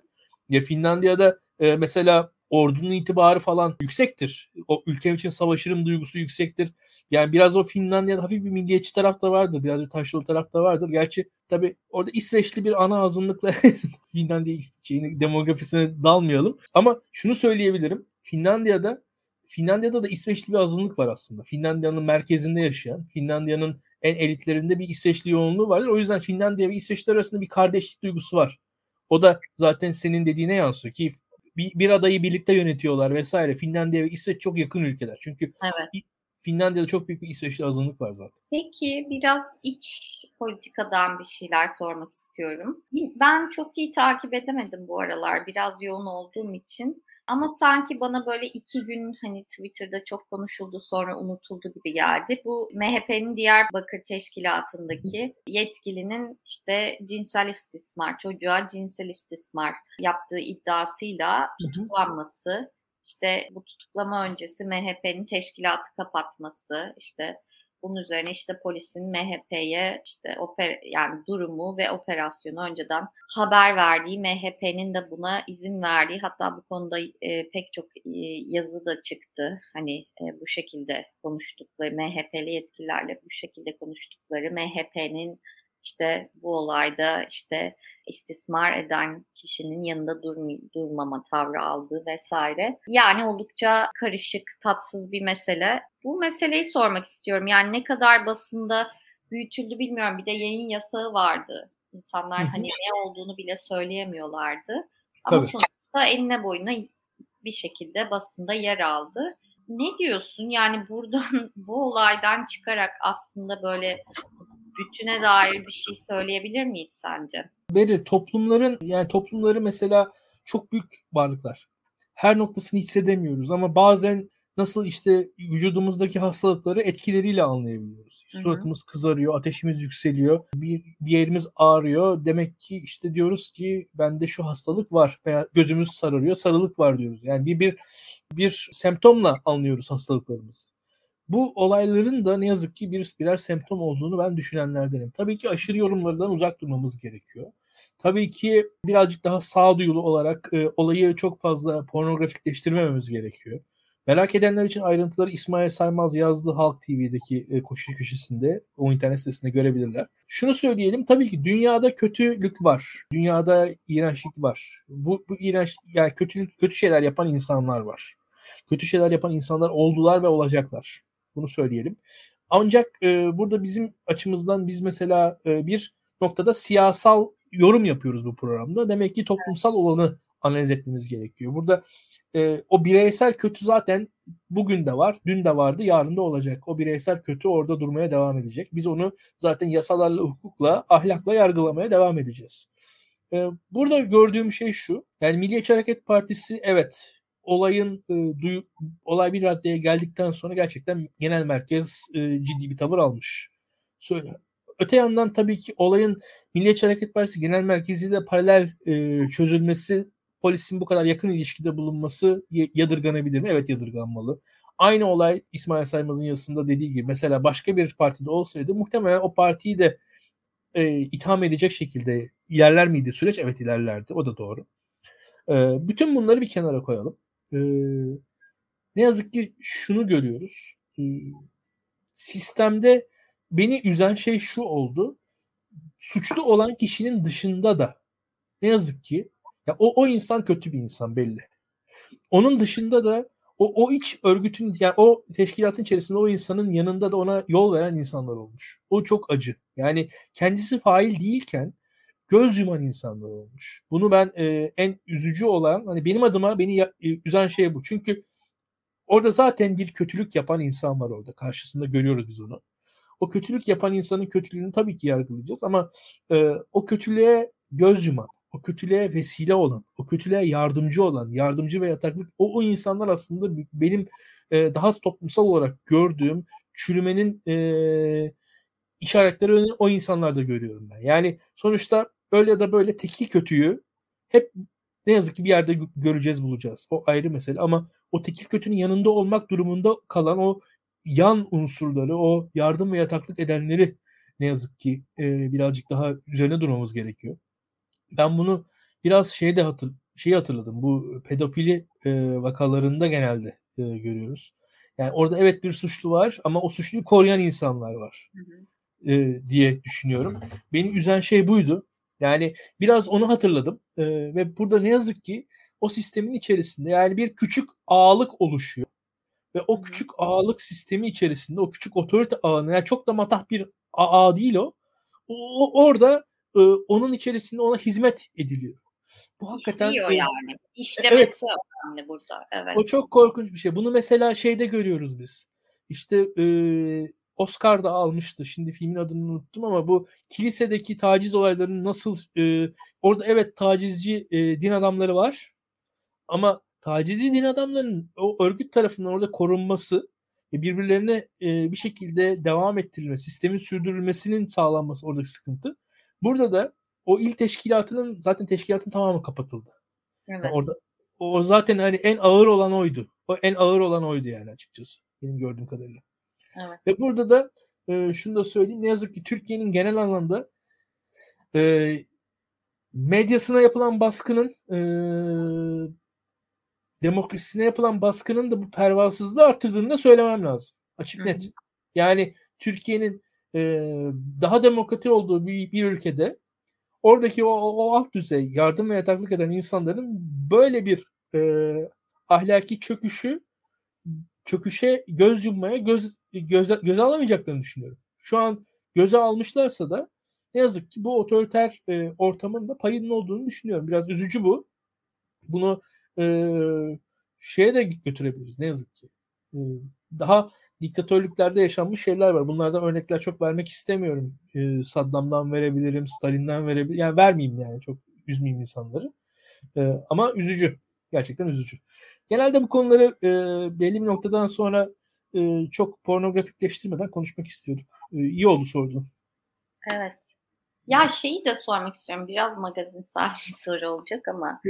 Ya Finlandiya'da e, mesela ordunun itibarı falan yüksektir. O ülkem için savaşırım duygusu yüksektir. Yani biraz o Finlandiya'da hafif bir milliyetçi taraf da vardır. Biraz bir taşralı taraf da vardır. Gerçi tabi orada İsveçli bir ana azınlıkla Finlandiya şeyini, demografisine dalmayalım. Ama şunu söyleyebilirim. Finlandiya'da Finlandiya'da da İsveçli bir azınlık var aslında. Finlandiya'nın merkezinde yaşayan, Finlandiya'nın en elitlerinde bir İsveçli yoğunluğu vardır. O yüzden Finlandiya ve İsveçler arasında bir kardeşlik duygusu var. O da zaten senin dediğine yansıyor ki bir, bir adayı birlikte yönetiyorlar vesaire. Finlandiya ve İsveç çok yakın ülkeler. Çünkü evet. Finlandiya'da çok büyük bir İsveçli azınlık var zaten. Peki biraz iç politikadan bir şeyler sormak istiyorum. Ben çok iyi takip edemedim bu aralar biraz yoğun olduğum için. Ama sanki bana böyle iki gün hani Twitter'da çok konuşuldu sonra unutuldu gibi geldi. Bu MHP'nin Diyarbakır Teşkilatı'ndaki yetkilinin işte cinsel istismar, çocuğa cinsel istismar yaptığı iddiasıyla tutuklanması işte bu tutuklama öncesi MHP'nin teşkilatı kapatması, işte bunun üzerine işte polisin MHP'ye işte oper yani durumu ve operasyonu önceden haber verdiği, MHP'nin de buna izin verdiği hatta bu konuda e, pek çok e, yazı da çıktı. Hani e, bu şekilde konuştukları, MHP'li yetkililerle bu şekilde konuştukları, MHP'nin işte bu olayda işte istismar eden kişinin yanında durm durmama tavrı aldığı vesaire. Yani oldukça karışık, tatsız bir mesele. Bu meseleyi sormak istiyorum. Yani ne kadar basında büyütüldü bilmiyorum. Bir de yayın yasağı vardı. İnsanlar hani ne olduğunu bile söyleyemiyorlardı. Ama Tabii. sonuçta eline boyuna bir şekilde basında yer aldı. Ne diyorsun? Yani buradan bu olaydan çıkarak aslında böyle bütüne dair bir şey söyleyebilir miyiz sence? Verir. Toplumların yani toplumları mesela çok büyük varlıklar. Her noktasını hissedemiyoruz ama bazen nasıl işte vücudumuzdaki hastalıkları etkileriyle anlayabiliyoruz. Hı hı. Suratımız kızarıyor, ateşimiz yükseliyor, bir, bir yerimiz ağrıyor. Demek ki işte diyoruz ki bende şu hastalık var veya gözümüz sararıyor, sarılık var diyoruz. Yani bir bir bir semptomla anlıyoruz hastalıklarımızı. Bu olayların da ne yazık ki bir birer semptom olduğunu ben düşünenlerdenim. Tabii ki aşırı yorumlardan uzak durmamız gerekiyor. Tabii ki birazcık daha sağduyulu olarak e, olayı çok fazla pornografikleştirmememiz gerekiyor. Merak edenler için ayrıntıları İsmail Saymaz yazdı Halk TV'deki e, koşu köşesinde o internet sitesinde görebilirler. Şunu söyleyelim tabii ki dünyada kötülük var. Dünyada iğrençlik var. Bu, bu iğrenç yani kötülük kötü şeyler yapan insanlar var. Kötü şeyler yapan insanlar oldular ve olacaklar. Bunu söyleyelim. Ancak e, burada bizim açımızdan biz mesela e, bir noktada siyasal yorum yapıyoruz bu programda. Demek ki toplumsal olanı analiz etmemiz gerekiyor. Burada e, o bireysel kötü zaten bugün de var, dün de vardı, yarın da olacak. O bireysel kötü orada durmaya devam edecek. Biz onu zaten yasalarla, hukukla, ahlakla yargılamaya devam edeceğiz. E, burada gördüğüm şey şu. Yani Milliyetçi Hareket Partisi evet olayın e, duyu, olay bir raddeye geldikten sonra gerçekten genel merkez e, ciddi bir tavır almış. Söyle. Öte yandan tabii ki olayın Milliyetçi Hareket Partisi genel merkeziyle paralel e, çözülmesi polisin bu kadar yakın ilişkide bulunması yadırganabilir mi? Evet yadırganmalı. Aynı olay İsmail Saymaz'ın yazısında dediği gibi mesela başka bir partide olsaydı muhtemelen o partiyi de e, itham edecek şekilde ilerler miydi süreç? Evet ilerlerdi. O da doğru. E, bütün bunları bir kenara koyalım. E, ne yazık ki şunu görüyoruz. E, sistemde beni üzen şey şu oldu. Suçlu olan kişinin dışında da ne yazık ki ya o, o insan kötü bir insan belli. Onun dışında da o, o iç örgütün yani o teşkilatın içerisinde o insanın yanında da ona yol veren insanlar olmuş. O çok acı. Yani kendisi fail değilken göz yuman insanlar olmuş. Bunu ben e, en üzücü olan hani benim adıma beni ya, e, üzen şey bu. Çünkü orada zaten bir kötülük yapan insan var orada. Karşısında görüyoruz biz onu. O kötülük yapan insanın kötülüğünü tabii ki yargılayacağız ama e, o kötülüğe göz yuman, o kötülüğe vesile olan, o kötülüğe yardımcı olan, yardımcı ve yataklık o, o insanlar aslında benim e, daha toplumsal olarak gördüğüm çürümenin e, işaretleri o insanlarda görüyorum ben. Yani sonuçta öyle ya da böyle tekil kötüyü hep ne yazık ki bir yerde göreceğiz bulacağız. O ayrı mesele ama o tekil kötünün yanında olmak durumunda kalan o yan unsurları, o yardım ve yataklık edenleri ne yazık ki e, birazcık daha üzerine durmamız gerekiyor ben bunu biraz şeyde hatır şeyi hatırladım. Bu pedofili e, vakalarında genelde e, görüyoruz. Yani orada evet bir suçlu var ama o suçluyu koruyan insanlar var. E, diye düşünüyorum. Beni üzen şey buydu. Yani biraz onu hatırladım. E, ve burada ne yazık ki o sistemin içerisinde yani bir küçük ağlık oluşuyor. Ve o küçük ağlık sistemi içerisinde o küçük otorite ağını yani çok da matah bir ağ değil o. o orada e, onun içerisinde ona hizmet ediliyor. Bu hakikaten İşliyor e, yani. İşlemesi evet, önemli burada. Evet. O çok korkunç bir şey. Bunu mesela şeyde görüyoruz biz. İşte e, Oscar da almıştı. Şimdi filmin adını unuttum ama bu kilisedeki taciz olaylarının nasıl e, orada evet tacizci e, din adamları var ama tacizci din adamlarının o örgüt tarafından orada korunması ve birbirlerine e, bir şekilde devam ettirilmesi, sistemin sürdürülmesinin sağlanması oradaki sıkıntı. Burada da o il teşkilatının zaten teşkilatın tamamı kapatıldı. Evet. Yani orada o zaten hani en ağır olan oydu. O en ağır olan oydu yani açıkçası benim gördüğüm kadarıyla. Evet. Ve burada da e, şunu da söyleyeyim. Ne yazık ki Türkiye'nin genel anlamda e, medyasına yapılan baskının e, demokrasisine yapılan baskının da bu pervasızlığı arttırdığını da söylemem lazım. Açık Hı-hı. net. Yani Türkiye'nin e, daha demokratik olduğu bir, bir ülkede oradaki o, o alt düzey yardım ve yataklık eden insanların böyle bir e, ahlaki çöküşü çöküşe göz yummaya göz göze, göze alamayacaklarını düşünüyorum. Şu an göze almışlarsa da ne yazık ki bu otoriter e, ortamın da payının olduğunu düşünüyorum. Biraz üzücü bu. Bunu e, şeye de götürebiliriz ne yazık ki. E, daha diktatörlüklerde yaşanmış şeyler var. Bunlardan örnekler çok vermek istemiyorum. Ee, Saddam'dan verebilirim, Stalin'den verebilirim. Yani vermeyeyim yani çok üzmeyeyim insanları. Ee, ama üzücü. Gerçekten üzücü. Genelde bu konuları e, belli bir noktadan sonra e, çok pornografikleştirmeden konuşmak istiyorduk. E, iyi oldu sordun. Evet. Ya şeyi de sormak istiyorum. Biraz magazinsel bir soru olacak ama Hı.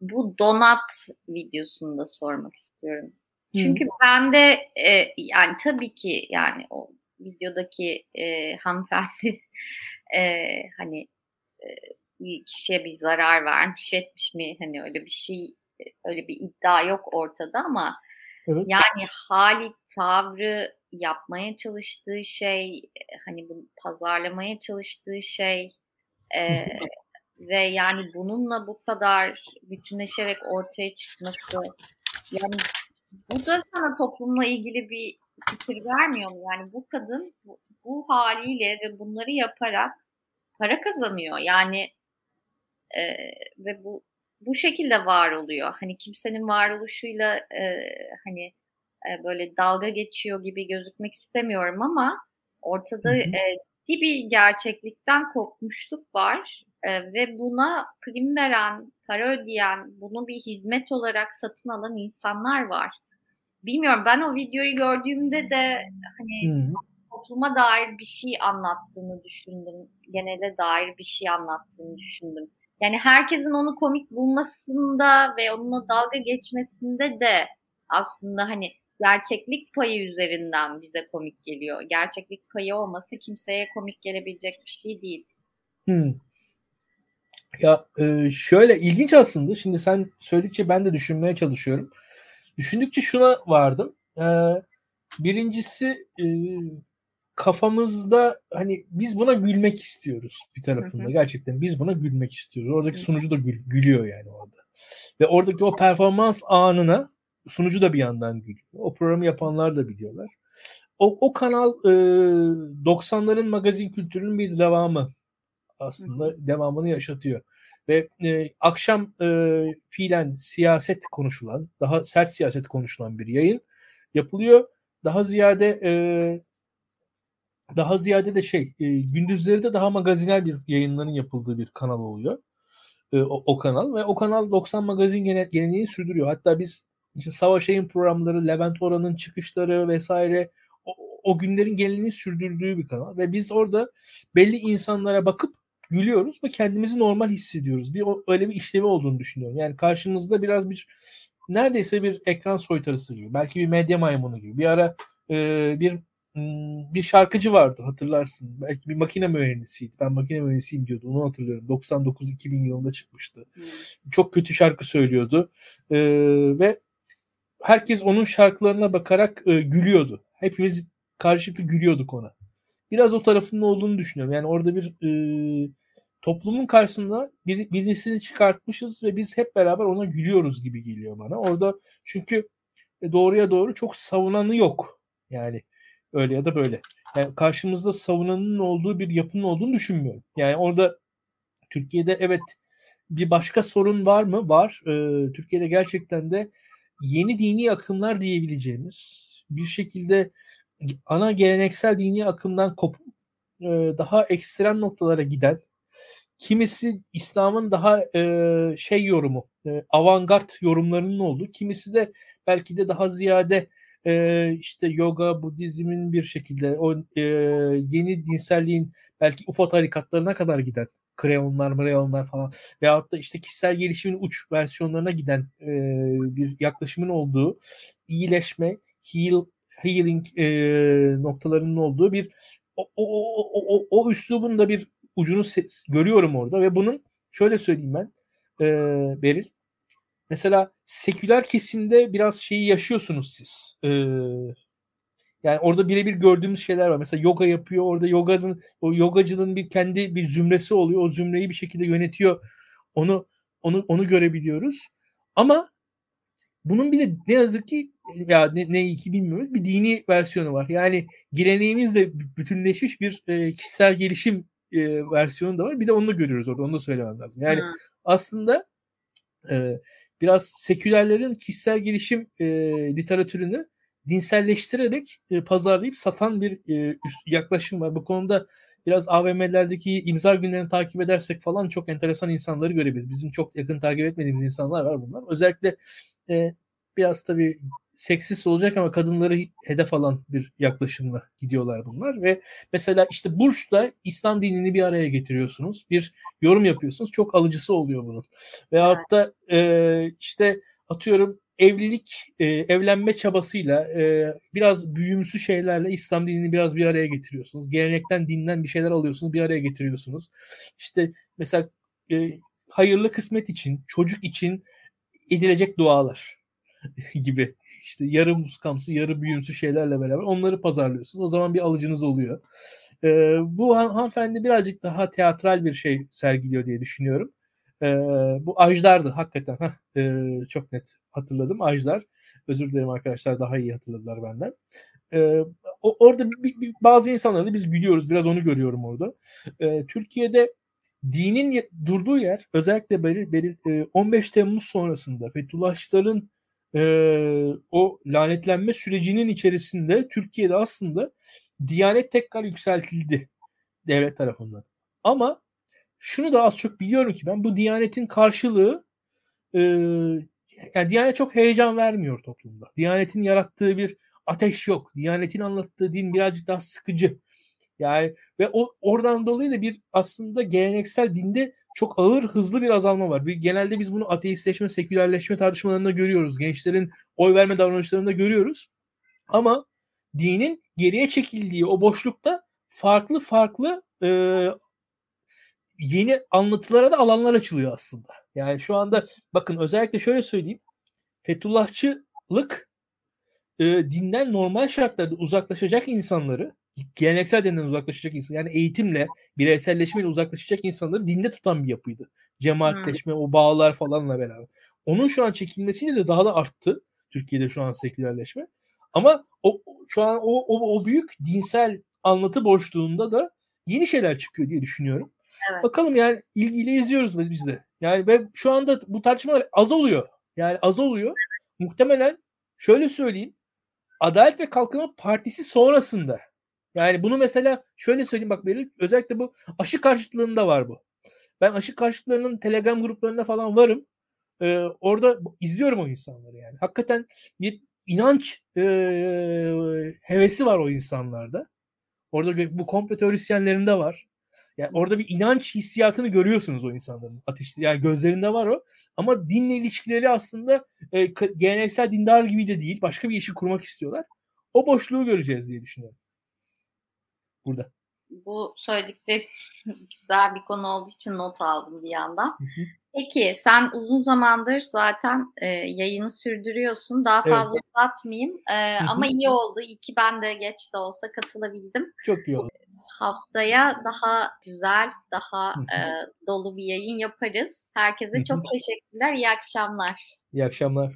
bu donat videosunu da sormak istiyorum. Çünkü Hı. ben de e, yani tabii ki yani o videodaki e, hanımefendi e, hani e, kişiye bir zarar vermiş etmiş mi hani öyle bir şey öyle bir iddia yok ortada ama evet. yani hali tavrı yapmaya çalıştığı şey hani bu pazarlamaya çalıştığı şey e, ve yani bununla bu kadar bütünleşerek ortaya çıkması yani bu da sana toplumla ilgili bir fikir vermiyor mu? Yani bu kadın bu, bu haliyle ve bunları yaparak para kazanıyor. Yani e, ve bu bu şekilde var oluyor. Hani kimsenin varoluşuyla e, hani e, böyle dalga geçiyor gibi gözükmek istemiyorum ama ortada e, ciddi bir gerçeklikten kopmuşluk var e, ve buna prim veren, para ödeyen, bunu bir hizmet olarak satın alan insanlar var. Bilmiyorum ben o videoyu gördüğümde de hani topluma dair bir şey anlattığını düşündüm. Genele dair bir şey anlattığını düşündüm. Yani herkesin onu komik bulmasında ve onunla dalga geçmesinde de aslında hani gerçeklik payı üzerinden bize komik geliyor. Gerçeklik payı olması kimseye komik gelebilecek bir şey değil. Hmm. Ya e, şöyle ilginç aslında. Şimdi sen söyledikçe ben de düşünmeye çalışıyorum. Düşündükçe şuna vardım. E, birincisi e, kafamızda hani biz buna gülmek istiyoruz bir tarafında. Hı hı. Gerçekten biz buna gülmek istiyoruz. Oradaki sunucu da gül, gülüyor yani orada. Ve oradaki o performans anına sunucu da bir yandan gülüyor. O programı yapanlar da biliyorlar. O, o kanal e, 90'ların magazin kültürünün bir devamı aslında. Hı hı. Devamını yaşatıyor. Ve e, akşam e, fiilen siyaset konuşulan, daha sert siyaset konuşulan bir yayın yapılıyor. Daha ziyade e, daha ziyade de şey e, gündüzleri de daha magazinel bir yayınların yapıldığı bir kanal oluyor. E, o, o kanal ve o kanal 90 magazin gene, geleneğini sürdürüyor. Hatta biz işte Savaş Yayın programları, Levent Oran'ın çıkışları vesaire o, o günlerin geleneğini sürdürdüğü bir kanal ve biz orada belli insanlara bakıp gülüyoruz ve kendimizi normal hissediyoruz. Bir öyle bir işlevi olduğunu düşünüyorum. Yani karşımızda biraz bir neredeyse bir ekran soytarısı gibi, belki bir medya maymunu gibi. Bir ara e, bir bir şarkıcı vardı hatırlarsın. Belki bir makine mühendisiydi. Ben makine mühendisiyim diyordu. Onu hatırlıyorum. 99-2000 yılında çıkmıştı. Hmm. Çok kötü şarkı söylüyordu. Ee, ve herkes onun şarkılarına bakarak e, gülüyordu. Hepimiz karşılıklı gülüyorduk ona. Biraz o tarafının olduğunu düşünüyorum. Yani orada bir e, toplumun karşısında bir, birisini çıkartmışız ve biz hep beraber ona gülüyoruz gibi geliyor bana. Orada çünkü e, doğruya doğru çok savunanı yok. Yani Öyle ya da böyle. Yani karşımızda savunanın olduğu bir yapının olduğunu düşünmüyorum. Yani orada Türkiye'de evet bir başka sorun var mı? Var. Ee, Türkiye'de gerçekten de yeni dini akımlar diyebileceğimiz bir şekilde ana geleneksel dini akımdan kopup e, daha ekstrem noktalara giden kimisi İslam'ın daha e, şey yorumu e, avantgard yorumlarının olduğu kimisi de belki de daha ziyade e, işte yoga, Budizmin bir şekilde o e, yeni dinselliğin belki UFO tarikatlarına kadar giden kreonlar, mreonlar falan veyahut da işte kişisel gelişimin uç versiyonlarına giden e, bir yaklaşımın olduğu iyileşme, heal, healing e, noktalarının olduğu bir o, o, o, o, o üslubun da bir ucunu ses, görüyorum orada ve bunun şöyle söyleyeyim ben e, Beril Mesela seküler kesimde biraz şeyi yaşıyorsunuz siz. Ee, yani orada birebir gördüğümüz şeyler var. Mesela yoga yapıyor. Orada yoganın o yogacının bir kendi bir zümresi oluyor. O zümreyi bir şekilde yönetiyor. Onu onu onu görebiliyoruz. Ama bunun bir de ne yazık ki ya ne, ne iyi ki bilmiyoruz bir dini versiyonu var. Yani geleneğimizle bütünleşmiş bir e, kişisel gelişim e, versiyonu da var. Bir de onu da görüyoruz orada. Onu da söylemem lazım. Yani hmm. aslında e, biraz sekülerlerin kişisel gelişim e, literatürünü dinselleştirerek e, pazarlayıp satan bir e, yaklaşım var. Bu konuda biraz AVM'lerdeki imza günlerini takip edersek falan çok enteresan insanları görebiliriz. Bizim çok yakın takip etmediğimiz insanlar var bunlar. Özellikle e, biraz tabii seksist olacak ama kadınları hedef alan bir yaklaşımla gidiyorlar bunlar ve mesela işte Burç'ta İslam dinini bir araya getiriyorsunuz. Bir yorum yapıyorsunuz. Çok alıcısı oluyor bunun. Veyahut da e, işte atıyorum evlilik, e, evlenme çabasıyla e, biraz büyümsü şeylerle İslam dinini biraz bir araya getiriyorsunuz. Gelenekten, dinden bir şeyler alıyorsunuz, bir araya getiriyorsunuz. İşte mesela e, hayırlı kısmet için, çocuk için edilecek dualar gibi işte yarı muskamsı, yarı büyümsü şeylerle beraber onları pazarlıyorsunuz. O zaman bir alıcınız oluyor. Ee, bu han- hanımefendi birazcık daha teatral bir şey sergiliyor diye düşünüyorum. Ee, bu Ajdar'dı hakikaten. Heh, e, çok net hatırladım. Ajdar. Özür dilerim arkadaşlar daha iyi hatırladılar benden. Ee, o, orada bir, bir, bazı insanlarla biz gülüyoruz. Biraz onu görüyorum orada. Ee, Türkiye'de dinin durduğu yer özellikle belir, belir, e, 15 Temmuz sonrasında Fethullahçıların e, o lanetlenme sürecinin içerisinde Türkiye'de aslında Diyanet tekrar yükseltildi devlet tarafından. Ama şunu da az çok biliyorum ki ben bu Diyanet'in karşılığı e, yani Diyanet çok heyecan vermiyor toplumda. Diyanet'in yarattığı bir ateş yok. Diyanet'in anlattığı din birazcık daha sıkıcı. Yani ve o oradan dolayı da bir aslında geleneksel dinde çok ağır hızlı bir azalma var. Bir, genelde biz bunu ateistleşme, sekülerleşme tartışmalarında görüyoruz. Gençlerin oy verme davranışlarında görüyoruz. Ama dinin geriye çekildiği o boşlukta farklı farklı e, yeni anlatılara da alanlar açılıyor aslında. Yani şu anda bakın özellikle şöyle söyleyeyim. Fethullahçılık e, dinden normal şartlarda uzaklaşacak insanları geleneksel dinden uzaklaşacak insan yani eğitimle bireyselleşmeyle uzaklaşacak insanları dinde tutan bir yapıydı. Cemaatleşme o bağlar falanla beraber. Onun şu an çekilmesiyle de daha da arttı. Türkiye'de şu an sekülerleşme. Ama o şu an o, o, o büyük dinsel anlatı boşluğunda da yeni şeyler çıkıyor diye düşünüyorum. Evet. Bakalım yani ilgiyle izliyoruz biz de. Yani ve şu anda bu tartışmalar az oluyor. Yani az oluyor. Muhtemelen şöyle söyleyeyim. Adalet ve Kalkınma Partisi sonrasında yani bunu mesela şöyle söyleyeyim bak Beril özellikle bu aşı karşıtlığında var bu. Ben aşı karşıtlarının Telegram gruplarında falan varım. Ee, orada izliyorum o insanları yani. Hakikaten bir inanç e, hevesi var o insanlarda. Orada bu komplo teorisyenlerinde var. Yani orada bir inanç hissiyatını görüyorsunuz o insanların. Ateşli yani gözlerinde var o. Ama dinle ilişkileri aslında e, geleneksel dindar gibi de değil. Başka bir işi kurmak istiyorlar. O boşluğu göreceğiz diye düşünüyorum. Burada. Bu söyledikleri güzel bir konu olduğu için not aldım bir yandan. Peki sen uzun zamandır zaten e, yayını sürdürüyorsun. Daha fazla evet. uzatmayayım. E, ama iyi oldu. İyi ki ben de geç de olsa katılabildim. Çok iyi oldu. Haftaya daha güzel, daha e, dolu bir yayın yaparız. Herkese çok teşekkürler. İyi akşamlar. İyi akşamlar.